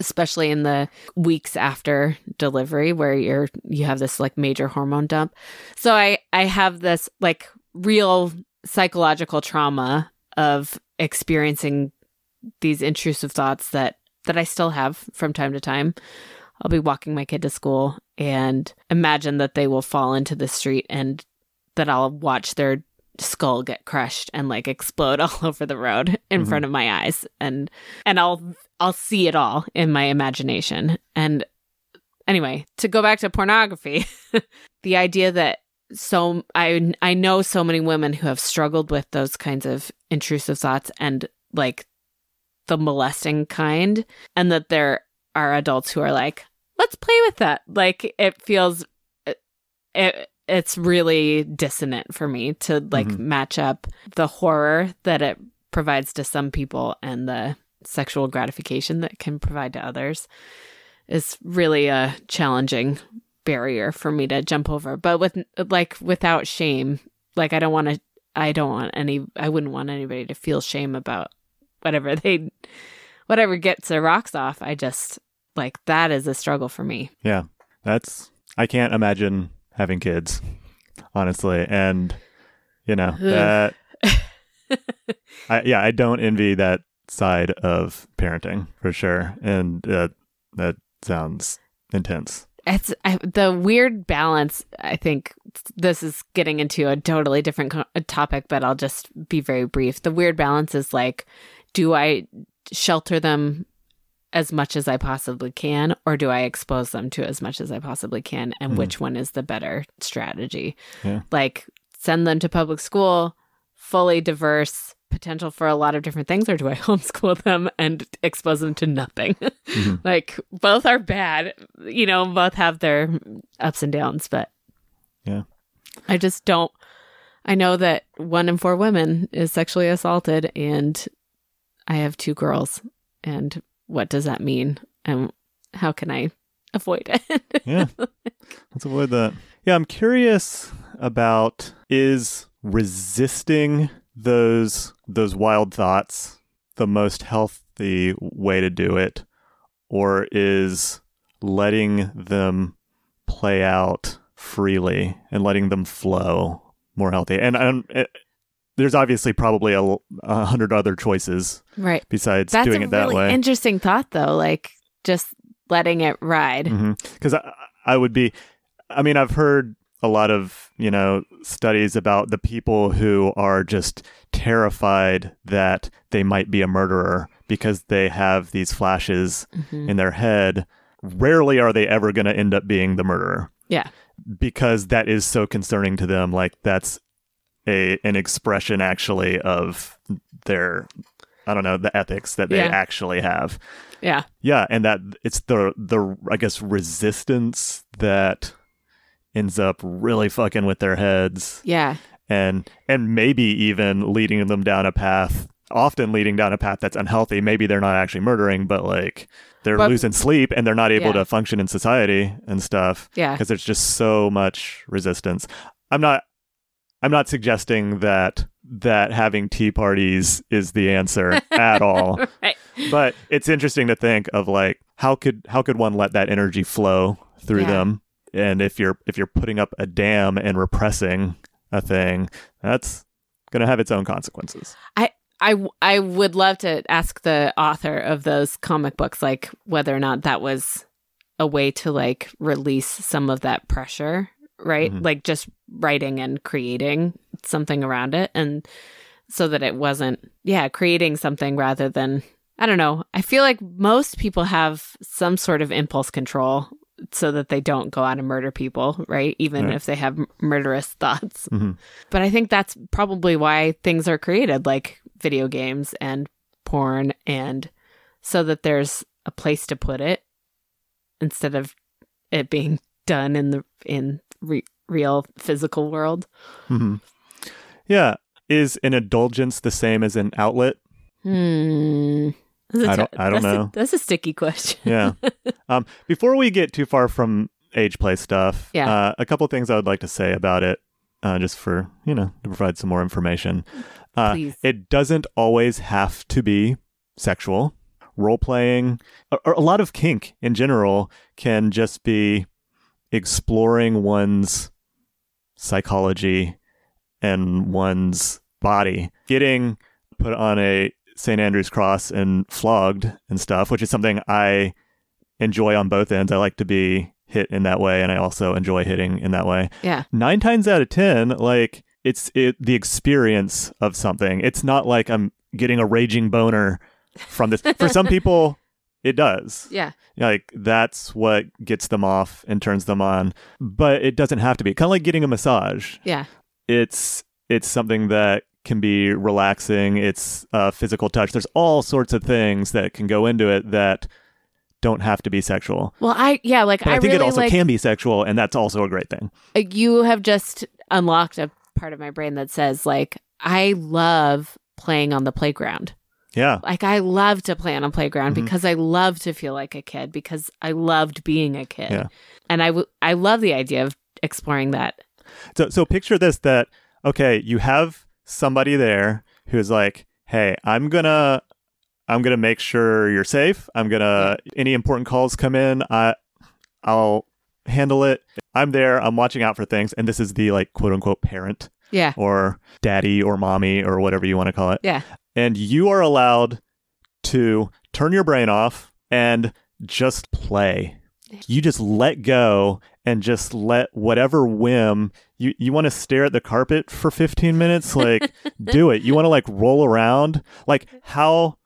especially in the weeks after delivery where you're you have this like major hormone dump. So I I have this like real psychological trauma of experiencing these intrusive thoughts that that I still have from time to time. I'll be walking my kid to school and imagine that they will fall into the street and that I'll watch their skull get crushed and like explode all over the road in Mhm. front of my eyes and and I'll I'll see it all in my imagination. And anyway, to go back to pornography, the idea that so I I know so many women who have struggled with those kinds of intrusive thoughts and like the molesting kind and that there are adults who are like let's play with that like it feels it, it it's really dissonant for me to like Mhm. match up the horror that it provides to some people and the sexual gratification that it can provide to others is really a challenging barrier for me to jump over but with like without shame like i don't want to i don't want any i wouldn't want anybody to feel shame about whatever they whatever gets their rocks off. I just like that is a struggle for me. Yeah, that's I can't imagine having kids, honestly, and you know that. I, yeah, I don't envy that side of parenting for sure, and uh, that sounds intense. It's I, the weird balance i think this is getting into a totally different co- topic but i'll just be very brief the weird balance is like do i shelter them as much as i possibly can or do i expose them to as much as i possibly can and Mhm. which one is the better strategy Yeah. like send them to public school fully diverse potential for a lot of different things or do i homeschool them and expose them to nothing Mhm. like both are bad you know both have their ups and downs but Yeah. i just don't i know that one in four women is sexually assaulted and i have two girls and what does that mean and how can i avoid it Yeah, let's avoid that. Yeah, I'm curious about is resisting those those wild thoughts the most healthy way to do it, or is letting them play out freely and letting them flow more healthy? And um, it, there's obviously probably a, a hundred other choices right besides that's doing it that really way. interesting thought though like just letting it ride because I, I would be i mean i've heard a lot of you know studies about the people who are just terrified that they might be a murderer because they have these flashes Mhm. in their head rarely are they ever going to end up being the murderer yeah because that is so concerning to them like that's a an expression actually of their i don't know the ethics that they Yeah. actually have yeah yeah, and that it's the the I guess resistance that ends up really fucking with their heads yeah and and maybe even leading them down a path often leading down a path that's unhealthy. Maybe they're not actually murdering, but like they're But- losing sleep and they're not able Yeah. to function in society and stuff yeah because there's just so much resistance. I'm not I'm not suggesting that that having tea parties is the answer at all right but it's interesting to think of like how could how could one let that energy flow through Yeah. them and if you're if you're putting up a dam and repressing a thing that's going to have its own consequences. I, I I would love to ask the author of those comic books like whether or not that was a way to like release some of that pressure right? Mhm. like just writing and creating something around it. And so that it wasn't yeah creating something rather than i don't know. I feel like most people have some sort of impulse control so that they don't go out and murder people right even Right. if they have murderous thoughts Mhm. but I think that's probably why things are created like video games and porn and so that there's a place to put it instead of it being done in the in re- real physical world. Mhm. yeah is an indulgence the same as an outlet Hmm. I don't- I don't that's a- know. that's a sticky question. yeah um before we get too far from age play stuff Yeah. uh, a couple things i would like to say about it uh, just for you know to provide some more information uh, Please. it doesn't always have to be sexual role playing or, or a lot of kink in general can just be exploring one's psychology and one's body getting put on a st andrew's cross and flogged and stuff which is something i enjoy on both ends. I like to be hit in that way and i also enjoy hitting in that way. Yeah. nine times out of ten like it's it, the experience of something. It's not like i'm getting a raging boner from this. For some people it does. Yeah. like that's what gets them off and turns them on. But it doesn't have to be. Kind of like getting a massage. Yeah. it's it's something that can be relaxing it's uh, physical touch there's all sorts of things that can go into it that don't have to be sexual Well, I yeah, like i, I, think really it also like can be sexual and that's also a great thing you have just unlocked a part of my brain that says like I love playing on the playground. yeah Like I love to play on a playground Mhm. because I love to feel like a kid because I loved being a kid. Yeah. And I w- I love the idea of exploring that. So so picture this that okay, you have somebody there who's like, "Hey, I'm to I'm gonna make sure you're safe. I'm gonna any important calls come in, I I'll handle it. I'm there. I'm watching out for things, and this is the like quote unquote parent Yeah. or daddy or mommy or whatever you want to call it. Yeah. And you are allowed to turn your brain off and just play. You just let go and just let whatever whim you you want to stare at the carpet for 15 minutes like do it. You want to like roll around like how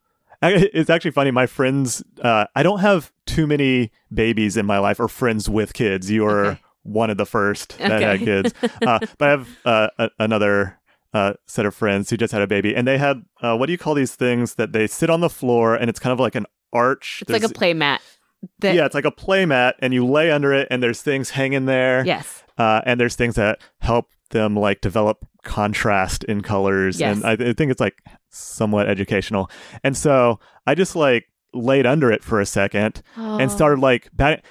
it's actually funny my friends uh, I don't have too many babies in my life or friends with kids. You are Okay. one of the first that Okay. had kids. Uh, but I have uh, a- another uh, set of friends who just had a baby, and they had uh, what do you call these things that they sit on the floor, and it's kind of like an arch. It's like a There's- play mat. That, yeah, it's like a play mat, and you lay under it, and there's things hanging there. Yes. Uh, and there's things that help them like develop contrast in colors, Yes. and I, I think it's like somewhat educational. And so I just like laid under it for a second, Oh. and started like bat-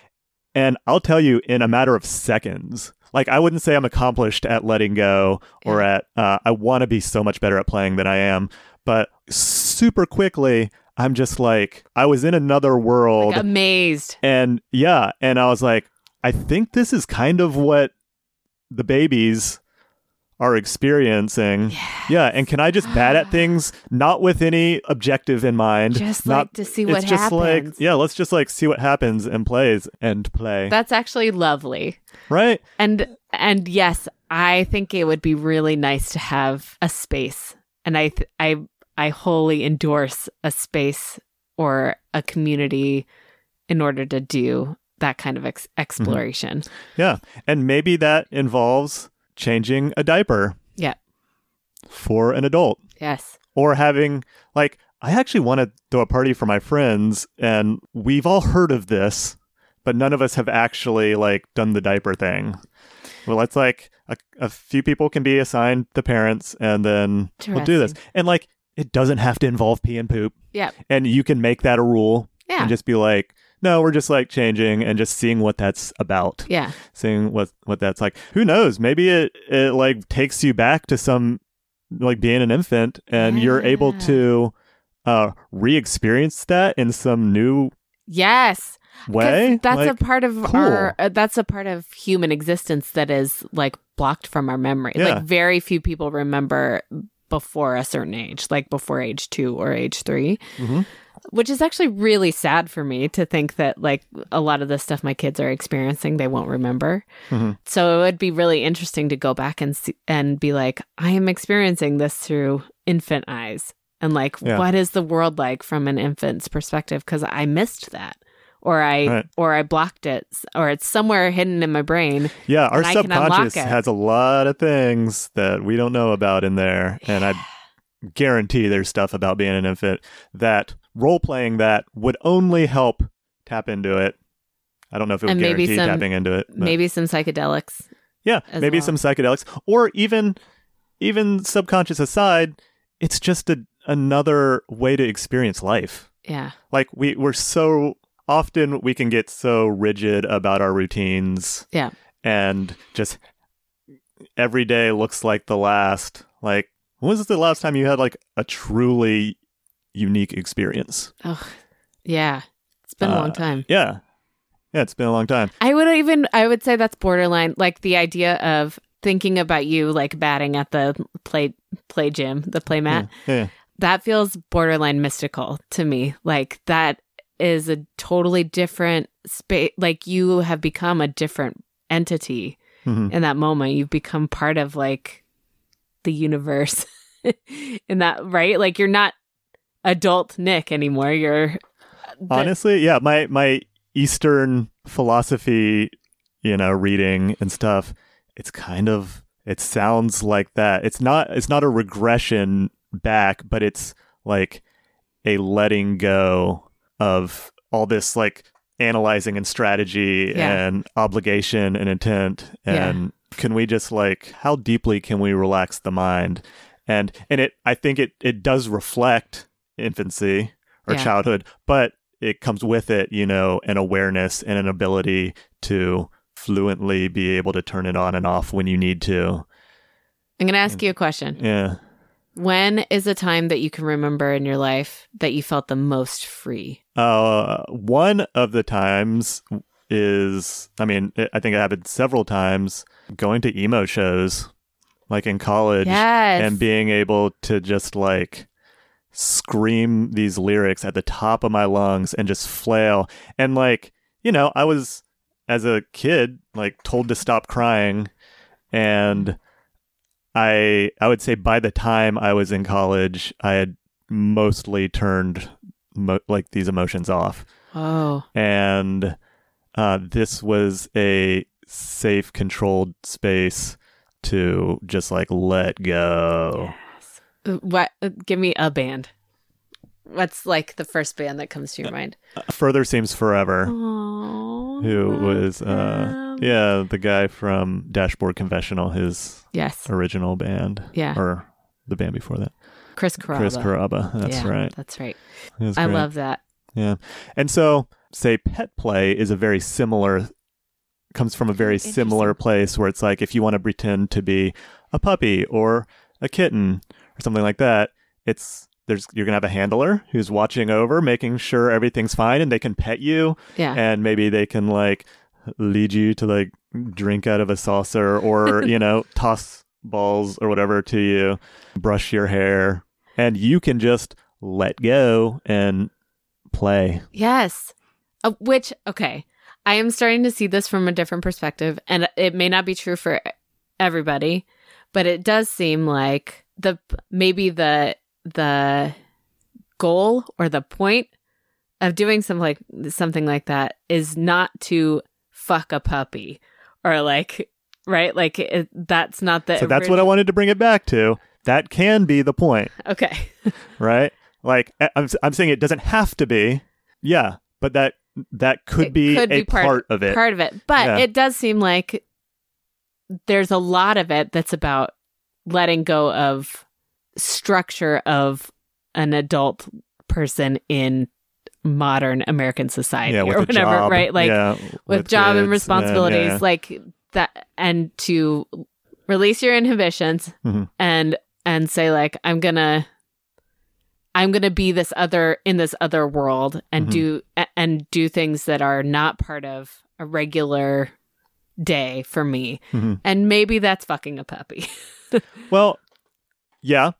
and I'll tell you in a matter of seconds. Like I wouldn't say I'm accomplished at letting go or at uh, I want to be so much better at playing than I am, but super quickly I'm just like I was in another world Like amazed. and yeah, and I was like I think this is kind of what the babies are experiencing. Yeah, and can I just bat at things not with any objective in mind? Just not like to see what it's just like yeah let's just like see what happens and plays and play That's actually lovely. right And and yes, I think it would be really nice to have a space. And I th- I I wholly endorse a space or a community in order to do that kind of ex- exploration. Mm-hmm. yeah and maybe that involves changing a diaper Yeah. for an adult Yes. or having like i actually want to throw a party for my friends and we've all heard of this but none of us have actually like done the diaper thing well it's like a, a few people can be assigned the parents and then we'll do this and like it doesn't have to involve pee and poop Yeah. and you can make that a rule Yeah. and just be like no we're just like changing and just seeing what that's about yeah. seeing what what that's like who knows maybe it it like takes you back to some like being an infant and you're able to uh re-experience that in some new Yes. way That's Like, a part of cool. our uh, that's a part of human existence that is like blocked from our memory. Yeah. Like very few people remember before a certain age, like before age 2 or age 3. Mhm. Which is actually really sad for me to think that like a lot of the stuff my kids are experiencing they won't remember. Mhm. So it would be really interesting to go back and see, and be like I am experiencing this through infant eyes. And like Yeah. what is the world like from an infant's perspective cuz I missed that or I Right. or I blocked it or it's somewhere hidden in my brain. yeah our and I can unlock subconscious has a lot of things that we don't know about in there and i guarantee there's stuff about being an infant that role playing that would only help tap into it i don't know if it would And maybe guarantee some- tapping into it but- Maybe some psychedelics. Yeah, maybe well. some psychedelics, or even even subconscious aside, it's just a, another way to experience life. Yeah. Like we we're so often we can get so rigid about our routines. Yeah. and just every day looks like the last. Like when was the last time you had like a truly unique experience? Oh. Yeah. It's been a long Uh, time. Yeah, yeah, it's been a long time. I would even I would say that's borderline like the idea of thinking about you like batting at the play play gym, the play mat. Yeah, yeah. That feels borderline mystical to me. Like that is a totally different space like you have become a different entity Mhm. in that moment. You've become part of like the universe in that right? Like you're not adult Nick anymore. You're the- honestly yeah my my eastern philosophy you know reading and stuff it's kind of it sounds like that it's not it's not a regression back but it's like a letting go of all this like analyzing and strategy Yeah. and obligation and intent Yeah. and can we just like how deeply can we relax the mind and and it i think it it does reflect infancy or Yeah. childhood but it comes with it you know an awareness and an ability to fluently be able to turn it on and off when you need to I'm going to ask you a question. yeah When is a time that you can remember in your life that you felt the most free? Uh, one of the times is, I mean, it, I think it happened several times going to emo shows, like in college, Yes. and being able to just like scream these lyrics at the top of my lungs and just flail. And like, you know, I was as a kid like told to stop crying and I I would say by the time I was in college, I had mostly turned mo- like these emotions off oh, and uh, this was a safe, controlled space to just like let go. Uh, what? uh, Give me a band. What's like the first band that comes to your mind? Uh, Further seems forever. Oh, Who was uh Um, yeah the guy from Dashboard Confessional, his Yes. original band, Yeah. or the band before that, Chris Carrabba. Chris Carrabba. That's Yeah, right. That's right. I love that. Yeah. And so, say pet play is a very similar comes from a very similar place where it's like if you want to pretend to be a puppy or a kitten or something like that, it's there's you're going to have a handler who's watching over making sure everything's fine and they can pet you Yeah. and maybe they can like lead you to like drink out of a saucer or, you know, toss balls or whatever to you, brush your hair, and you can just let go and play. Yes. Uh, which, okay, I am starting to see this from a different perspective, and it may not be true for everybody, but it does seem like the maybe the the goal or the point of doing something like something like that is not to fuck a puppy or like right like it, that's not the So that's what I wanted to bring it back to. That can be the point, okay right? Like I'm I'm saying it doesn't have to be. Yeah, but that that could It be could a be part- part of it. part of it. But Yeah. it does seem like there's a lot of it that's about letting go of structure of an adult person in modern American society yeah, or whatever, job. right? Like yeah, with, job and kids responsibilities, yeah. like that, and to release your inhibitions Mhm. and and say like I'm gonna. I'm gonna be this other in this other world and Mhm. do and do things that are not part of a regular day for me. Mhm. And maybe that's fucking a puppy. Well, yeah.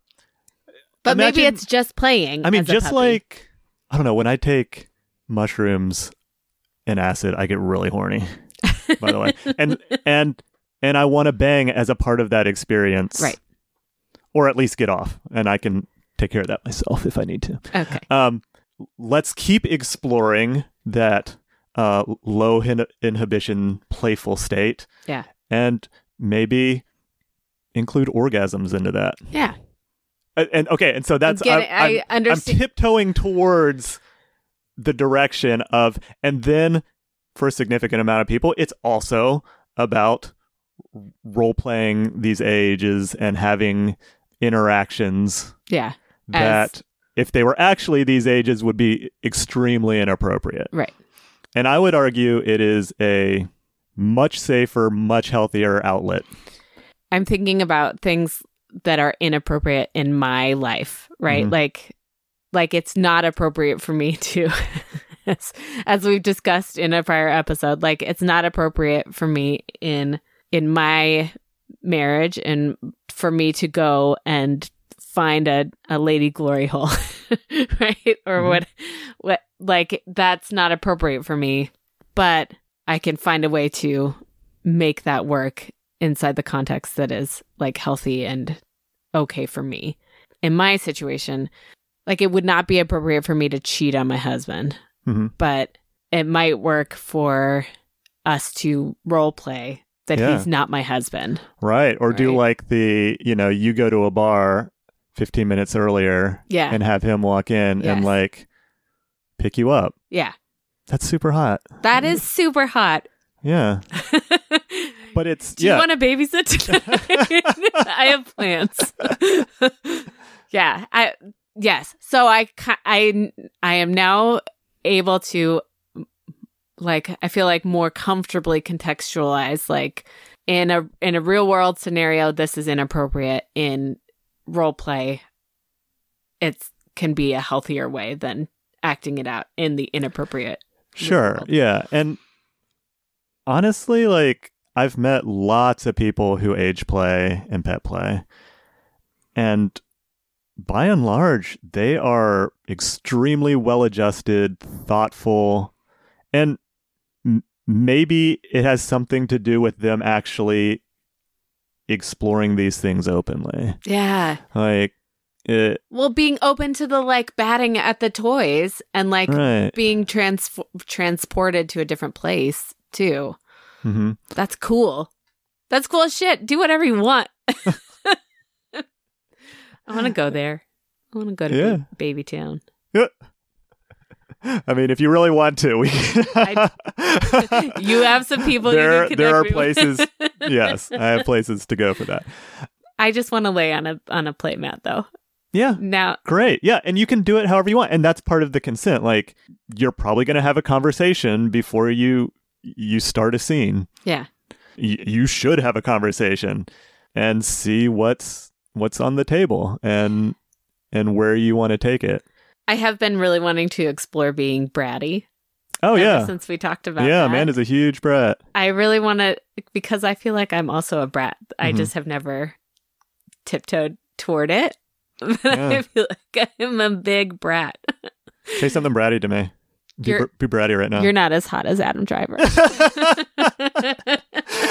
But maybe it's just playing. I mean, just like I don't know, when I take mushrooms and acid, I get really horny. By the way, and and and I want to bang as a part of that experience, Right. Or at least get off, and I can take care of that myself if I need to. Okay. Um, let's keep exploring that uh, low hin- inhibition, playful state. Yeah. and maybe include orgasms into that. Yeah. And, and okay, and so that's getting- I'm, I I'm- understand- I'm tiptoeing towards the direction of, and then for a significant amount of people, it's also about role playing these ages and having interactions Yeah. that, if they were actually these ages, would be extremely inappropriate. Right. And I would argue it is a much safer, much healthier outlet. I'm thinking about things that are inappropriate in my life, right? Mhm. Like like it's not appropriate for me to as, as we've discussed in a prior episode, like it's not appropriate for me in in my marriage and for me to go and find a, a lady glory hole right or Mhm. what what like that's not appropriate for me but i can find a way to make that work inside the context that is like healthy and okay for me in my situation like it would not be appropriate for me to cheat on my husband Mhm. but it might work for us to role play that Yeah. he's not my husband Right. Or do like the, you know, you go to a bar 15 minutes earlier yeah and have him walk in and like pick you up. yeah That's super hot. that is super hot Yeah. But it's, Do you want to babysit? I have plans. yeah, I yes. So I I I am now able to like I feel like more comfortably contextualize like in a in a real world scenario this is inappropriate in role play, it can be a healthier way than acting it out in the inappropriate. Sure. world. Yeah. And honestly, like I've met lots of people who age play and pet play. And by and large, they are extremely well adjusted, thoughtful, and m- maybe it has something to do with them actually exploring these things openly. Yeah. Like, it, Well, being open to the like batting at the toys and like right. being trans- transported to a different place too. Hmm That's cool. That's cool as shit. Do whatever you want. I want to go there. I want to go to Yeah. Ba- Baby Town. I mean, if you really want to, we. I- You have some people. There- you can there are connect me with. places- yes, I have places to go for that. I just want to lay on a on a play mat though. Yeah, Now, great. Yeah, and you can do it however you want, and that's part of the consent. Like, you're probably going to have a conversation before you you start a scene. yeah, Y- you should have a conversation and see what's what's on the table and and where you want to take it. I have been really wanting to explore being bratty. Oh ever yeah, since we talked about yeah. that. Amanda's a huge brat. I really want to because I feel like I'm also a brat. I Mhm. just have never tiptoed toward it. But Yeah. I feel like I'm a big brat. Say something bratty to me. Be, br- be bratty right now. You're not as hot as Adam Driver.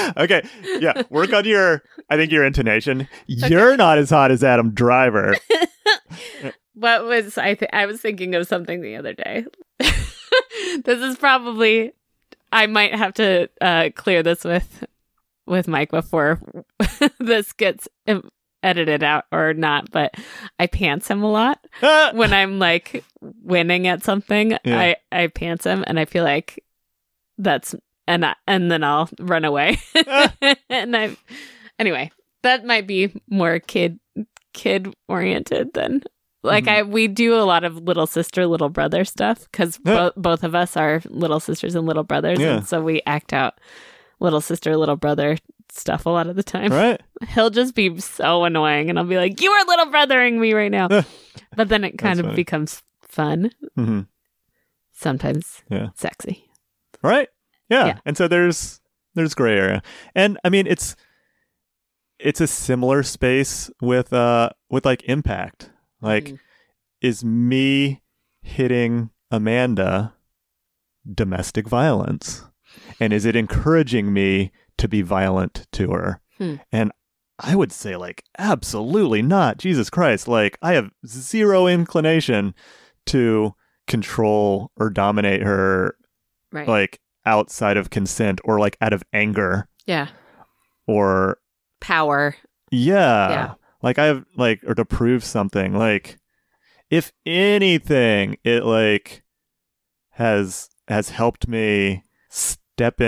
okay, yeah. Work on your. I think your intonation. You're not as hot as Adam Driver. what was I? Th- I was thinking of something the other day. this is probably. I might have to uh, clear this with with Mike before this gets um, edited out or not. But I pants him a lot Ah! when I'm like winning at something. Yeah. I I pants him, and I feel like that's and I, and then I'll run away. and I anyway, that might be more kid kid oriented than like Mhm. I we do a lot of little sister little brother stuff because Yeah. bo- both of us are little sisters and little brothers, Yeah. and so we act out little sister little brother stuff a lot of the time. right? He'll just be so annoying, and I'll be like, "You are little brothering me right now," but then it kind of funny. becomes fun, hmm sometimes Yeah. sexy. Right? Yeah. Yeah. And so there's there's gray area. And I mean it's it's a similar space with uh with like impact. Like Mm. is me hitting Amanda domestic violence? And is it encouraging me to be violent to her? Hmm. And I would say like absolutely not. Jesus Christ. Like I have zero inclination to control or dominate her right? like outside of consent or like out of anger yeah, or power. yeah, Yeah. like i have like or to prove something like if anything it like has has helped me step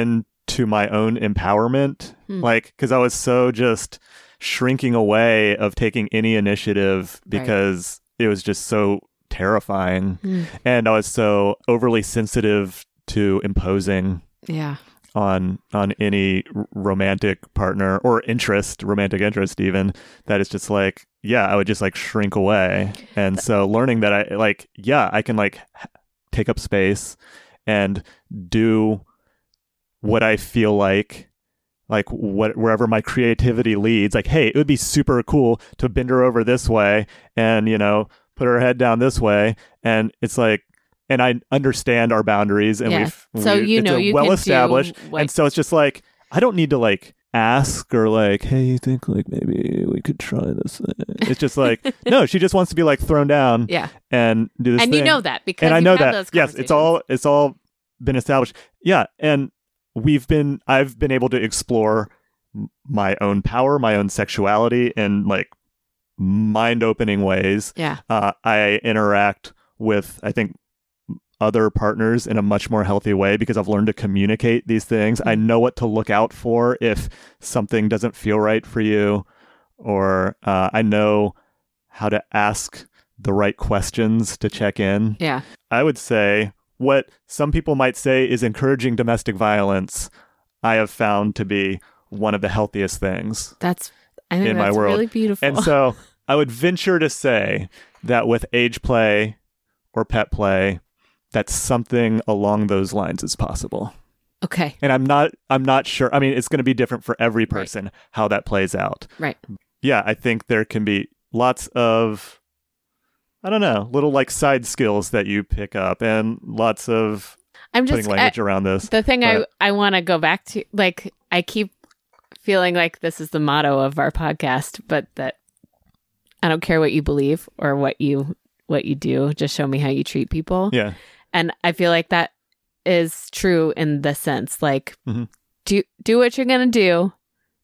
into my own empowerment Hmm. like because i was so just shrinking away of taking any initiative Right. because it was just so terrifying Mm. and i was so overly sensitive to imposing Yeah, on on any romantic partner or interest, romantic interest even, that it's just like, yeah, I would just like shrink away. And so learning that I like, yeah, I can like take up space and do what I feel like like what wherever my creativity leads like hey it would be super cool to bend her over this way and you know put her head down this way and it's like and I understand our boundaries and Yeah. we've So we- you know you well established like- and so it's just like I don't need to like ask or like hey you think like maybe we could try this thing. it's just like no she just wants to be like thrown down yeah, and do this and you know that because and I know that. Yes, it's all it's all been established. Yeah, and we've been I've been able to explore my own power, my own sexuality in like mind-opening ways. Yeah, Uh, I interact with I think other partners in a much more healthy way because I've learned to communicate these things. I Mhm. know what to look out for if something doesn't feel right for you, or uh, I know how to ask the right questions to check in. yeah, I would say what some people might say is encouraging domestic violence, I have found to be one of the healthiest things. that's. I think In my world. really beautiful. And so I would venture to say that with age play or pet play, that something along those lines is possible. Okay. And I'm not I'm not sure. I mean, it's going to be different for every person how that plays out. Right. Yeah, I think there can be lots of I don't know, little like side skills that you pick up and lots of I'm putting just language around this. the thing I but- I want to go back to like I keep feeling like this is the motto of our podcast, but that I don't care what you believe or what you what you do, just show me how you treat people. Yeah. And I feel like that is true in the sense like Mhm. do do what you're gonna do.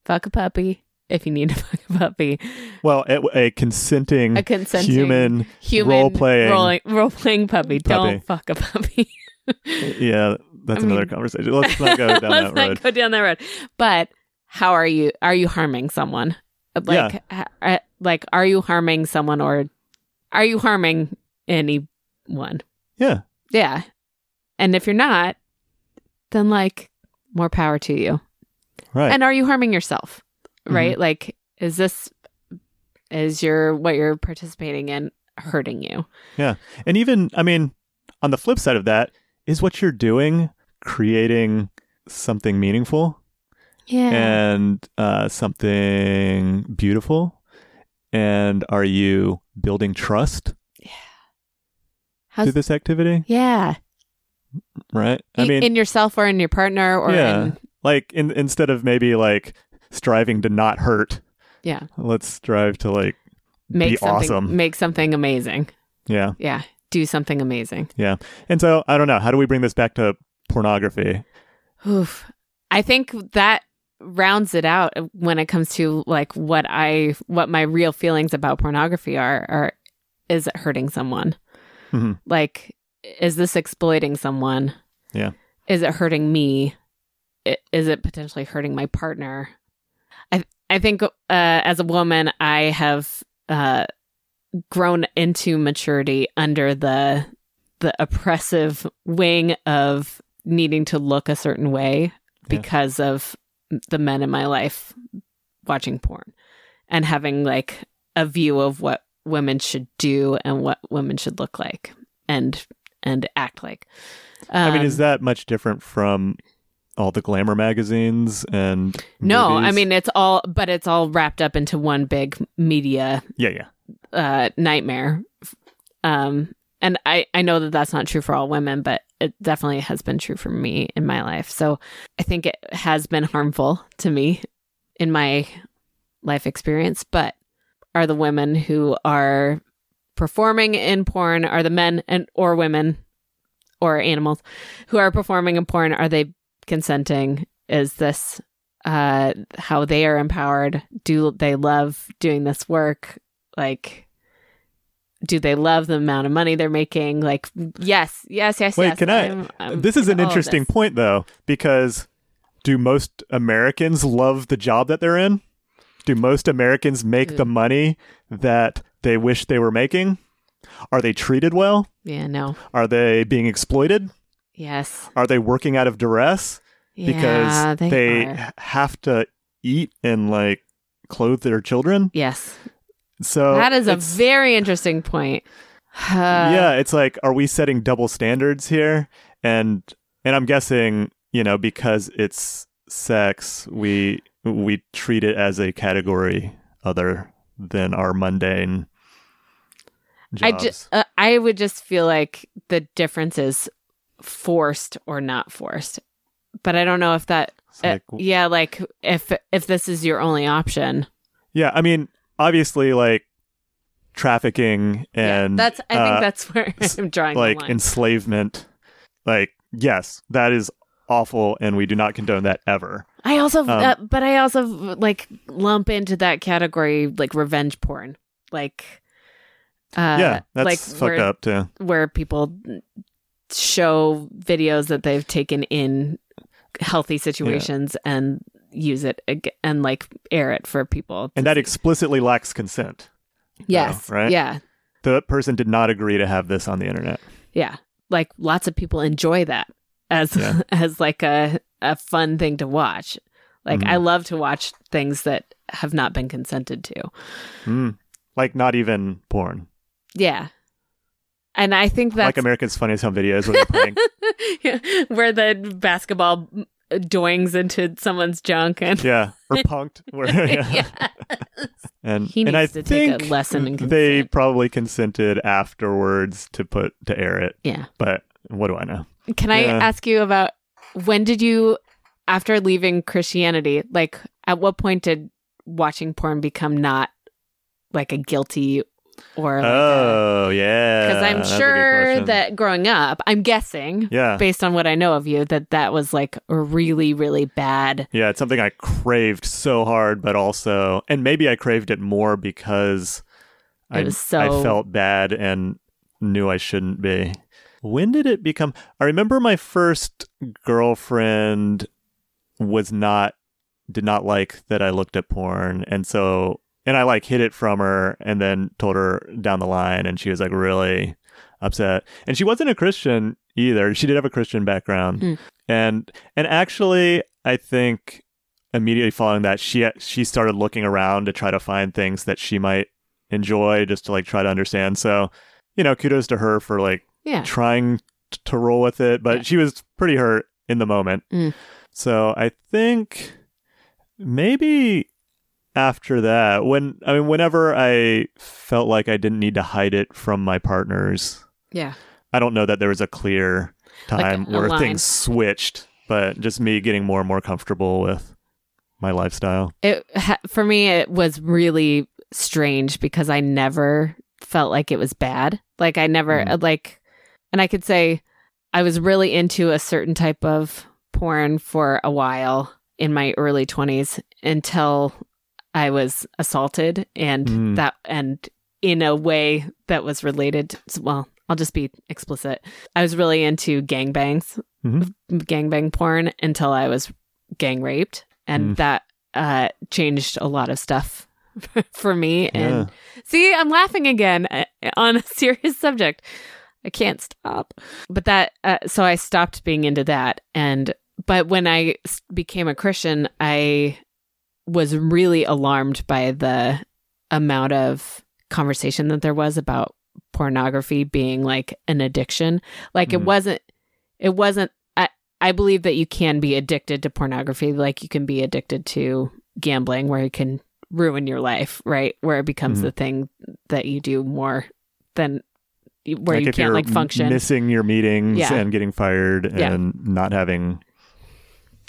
Fuck a puppy if you need to fuck a puppy. Well, a, a consenting A consenting human human role, role playing puppy. puppy. Don't fuck a puppy. Yeah, that's I another mean- conversation. Let's not go down that road. Let's not go down that road. But how are you? Are you harming someone? Like, ha- uh, like, are you harming someone, or are you harming anyone? Yeah. Yeah. And if you're not, then like, more power to you. Right. And are you harming yourself? Mm-hmm. Right? Like, is this is your what you're participating in hurting you? Yeah, and even, I mean, on the flip side of that, is what you're doing creating something meaningful Yeah. and uh, something beautiful? And are you building trust How's, through this activity? yeah. Right. I In- mean, in yourself or in your partner or Yeah. in like in, instead of maybe like striving to not hurt, yeah. let's strive to like Make be something awesome. make something amazing. Yeah. Yeah. Do something amazing. Yeah. And so I don't know. How do we bring this back to pornography? Oof. I think that rounds it out when it comes to like what I what my real feelings about pornography are are is it hurting someone? Mhm. Like is this exploiting someone? Yeah. Is it hurting me? Is it potentially hurting my partner? I I think uh, as a woman I have uh grown into maturity under the the oppressive wing of needing to look a certain way Yeah. because of the men in my life watching porn and having like a view of what women should do and what women should look like and and act like. I mean, is Um, that much different from all the glamour magazines and no? I mean, it's all, but it's all wrapped up into one big media yeah, yeah, uh, nightmare. Um, and I, I know that that's not true for all women, but it definitely has been true for me in my life. So I think it has been harmful to me in my life experience. But are the women who are performing in porn, are the men and or women or animals who are performing in porn, are they consenting? Is this uh, how they are empowered? Do they love doing this work? Like, do they love the amount of money they're making? Like, yes, yes, yes, Wait, yes. can I- I'm- I'm this is an interesting point, though, because do most Americans love the job that they're in? Do most Americans make the Mm. money that they wish they were making? Are they treated well? Yeah, no. Are they being exploited? Yes. Are they working out of duress because yeah, they, they have to eat and like clothe their children? Yes. So that is a very interesting point. yeah it's like are we setting double standards here and and i'm guessing you know because it's sex we we treat it as a category other than our mundane I just, uh, I would just feel like the difference is forced or not forced. But I don't know if that. It's uh, yeah, like if if this is your only option, yeah i mean obviously like trafficking and yeah, that's. I think uh, that's where I'm drawing like enslavement like yes that is awful and we do not condone that ever I also, um, uh, but I also like lump into that category like revenge porn, like. Uh, yeah that's like fucked where, up too where people show videos that they've taken in healthy situations and use it ag- and like air it for people. and that see. explicitly lacks consent yes, right? yeah, the person did not agree to have this on the internet. yeah. Like lots of people enjoy that as Yeah. as like a a fun thing to watch. Like Mhm. I love to watch things that have not been consented to. Mm. like not even porn. Yeah. And I think that like America's Funniest Home Videos where they're playing. where the basketball doings into someone's junk and yeah, or Punk'd. Where, yeah. And He and I needs to take a think lesson in consent. they probably consented afterwards to put to air it. yeah. But what do I know? Can I Yeah. ask you about when did you after leaving Christianity, like at what point did watching porn become not like a guilty or like a oh yeah, because I'm a sure that growing up, I'm guessing, yeah, based on what I know of you, that that was like really, really bad. yeah, it's something I craved so hard, but also, and maybe I craved it more because It I was so- I felt bad and knew I shouldn't be. When did it become? I remember my first girlfriend was not did not like that I looked at porn, and so and I like hid it from her, and then told her down the line, and she was like really upset, and she wasn't a Christian either. She did have a Christian background, Mm. and and actually, I think immediately following that, she she started looking around to try to find things that she might enjoy, just to like try to understand. So, you know, kudos to her for like Yeah. trying t- to roll with it, but Yeah. she was pretty hurt in the moment. Mm. So I think maybe after that, when I mean, whenever I felt like I didn't need to hide it from my partners, Yeah. I don't know that there was a clear Like time a where line. things switched, but just me getting more and more comfortable with my lifestyle. It for me it was really strange because I never felt like it was bad. Like I never Mm. like and I could say I was really into a certain type of porn for a while in my early 20s until I was assaulted and Mm. that and in a way that was related well, I'll just be explicit. I was really into gangbangs, Mhm. gangbang porn until I was gang raped and Mm. that uh changed a lot of stuff for me Yeah. and see i'm laughing again uh, on a serious subject i can't stop but that uh, so i stopped being into that and but when I became a christian i was really alarmed by the amount of conversation that there was about pornography being like an addiction like it Mhm. wasn't it wasn't I, I believe that you can be addicted to pornography like you can be addicted to gambling where it can ruin your life right where it becomes Mhm. the thing that you do more than where Like you can't like function missing your meetings Yeah. and getting fired Yeah. and not having,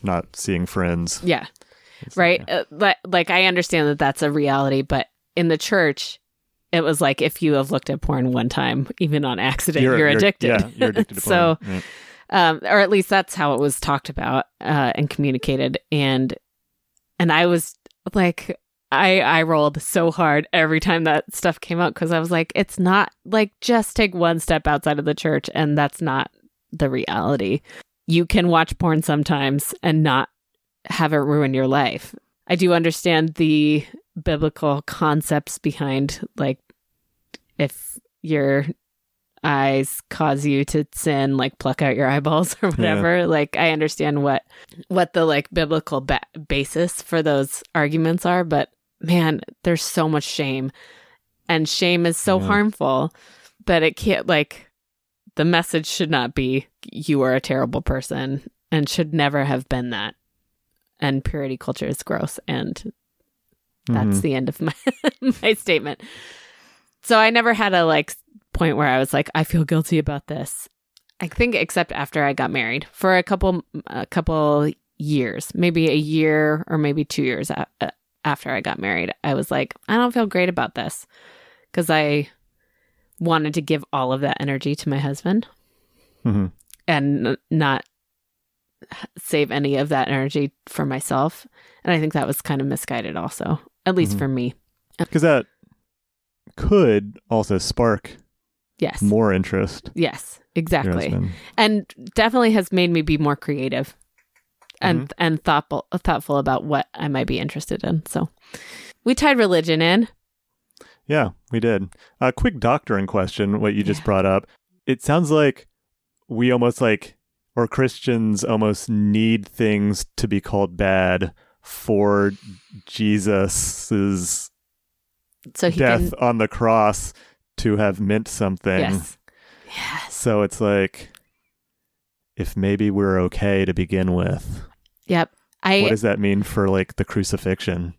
not seeing friends. yeah It's right like, uh, like, i understand that that's a reality but in the church it was like if you have looked at porn one time even on accident you're, addicted Yeah, you're addicted to so porn. Yeah. um, or at least that's how it was talked about uh, and communicated. And and I was like, I I rolled so hard every time that stuff came out because I was like, it's not like just take one step outside of the church, and that's not the reality. You can watch porn sometimes and not have it ruin your life. I do understand the biblical concepts behind like if your eyes cause you to sin like pluck out your eyeballs or whatever like i understand what what the like biblical ba- basis for those arguments are but man there's so much shame and shame is so Yeah. harmful that it can't like the message should not be you are a terrible person and should never have been that and purity culture is gross and that's Mhm. the end of my my statement. So I never had a like point where I was like, I feel guilty about this. I think except after I got married for a couple a couple years, maybe a year or maybe two years after I got married, I was like, I don't feel great about this because I wanted to give all of that energy to my husband Mhm. and not save any of that energy for myself. And I think that was kind of misguided also, at least Mhm. for me. Because that could also spark Yes. more interest. Yes, exactly. And definitely has made me be more creative and Mm-hmm. and thoughtful thoughtful about what I might be interested in. So we tied religion in. Yeah, we did. A quick doctrine question, what you just Yeah. brought up. It sounds like we almost like, or Christians almost need things to be called bad for Jesus's so death can. on the cross to have meant something. Yes. Yes. So it's like, if maybe we're okay to begin with, Yep. I. what does that mean for like the crucifixion?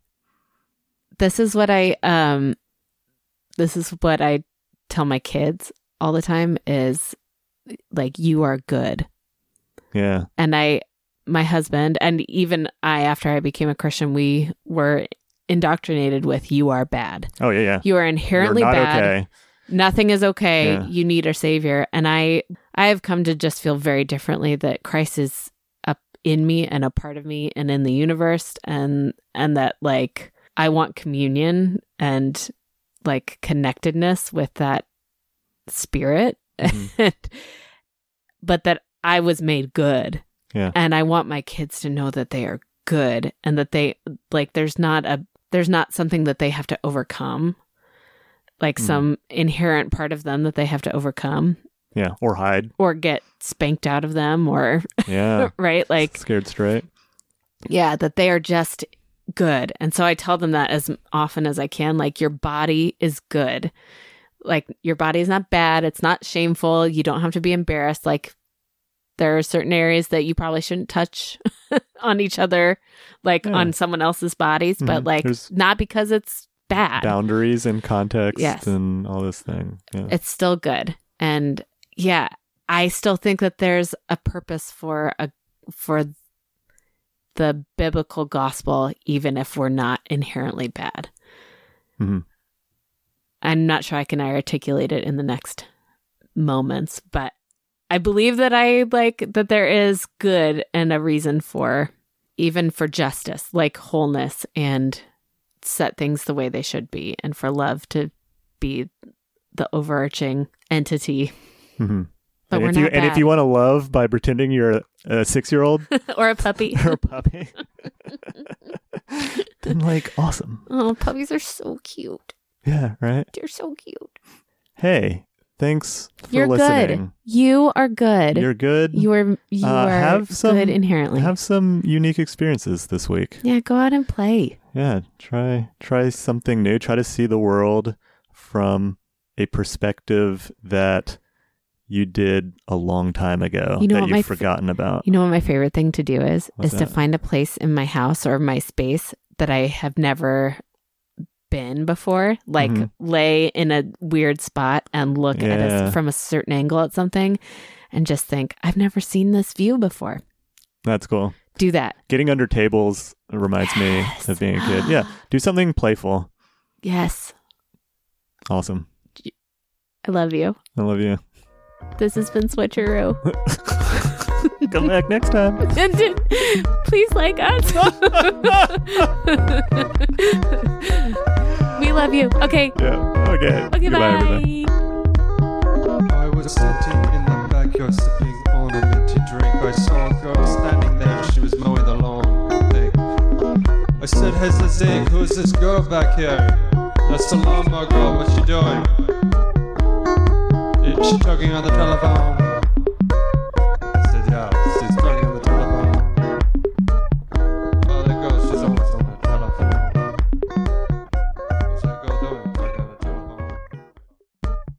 this is what I um this is what I tell my kids all the time is like you are good. Yeah. And I my husband and even I after I became a Christian we were indoctrinated with you are bad. Oh yeah, yeah. You are inherently bad. okay. Nothing is okay. Yeah. You need a savior. And I I have come to just feel very differently that Christ is up in me and a part of me and in the universe and and that like I want communion and like connectedness with that spirit. Mhm. but that I was made good. Yeah. And I want my kids to know that they are good and that they like there's not a there's not something that they have to overcome like Mhm. some inherent part of them that they have to overcome Yeah. Or hide. or get spanked out of them or Yeah. right like Scared straight. yeah that they are just good and so i tell them that as often as i can like your body is good like your body is not bad it's not shameful you don't have to be embarrassed like there are certain areas that you probably shouldn't touch on each other like Yeah. on someone else's bodies but Mhm. like There's- not because it's bad Boundaries and context Yes. and all this thing. Yeah. it's still good and yeah i still think that there's a purpose for a for the biblical gospel even if we're not inherently bad Mhm. i'm not sure i can articulate it in the next moments but i believe that i like that there is good and a reason for even for justice like wholeness and set things the way they should be and for love to be the overarching entity Mhm. but and we're if not you and if you want to love by pretending you're a, a six year old or a puppy or a puppy, then like awesome. oh puppies are so cute Yeah. Right. they're so cute Hey, thanks for you're listening. good you are good You're good. you are you Uh, are have some- good inherently Have some unique experiences this week. yeah go out and play Yeah, try try something new. Try to see the world from a perspective that you did a long time ago You know that what you've my f- forgotten about. you know what my favorite thing to do is What's is to find a place in my house or my space that i have never been before like Mhm. lay in a weird spot and look at Yeah. us from a certain angle at something and just think i've never seen this view before That's cool. do that Getting under tables reminds Yes. me of being a kid. Yeah, do something playful. yes Awesome. i love you I love you. this has been switcheroo Come back next time. please like us love you okay Yeah. Okay. okay Goodbye, bye everybody. I was sitting in the backyard sipping on a minty drink. I saw a girl standing there, she was mowing the lawn. Thing. I said, Hey Zig, who's this girl back here? That's the lawnmower girl, what's she doing? Is she talking on the telephone?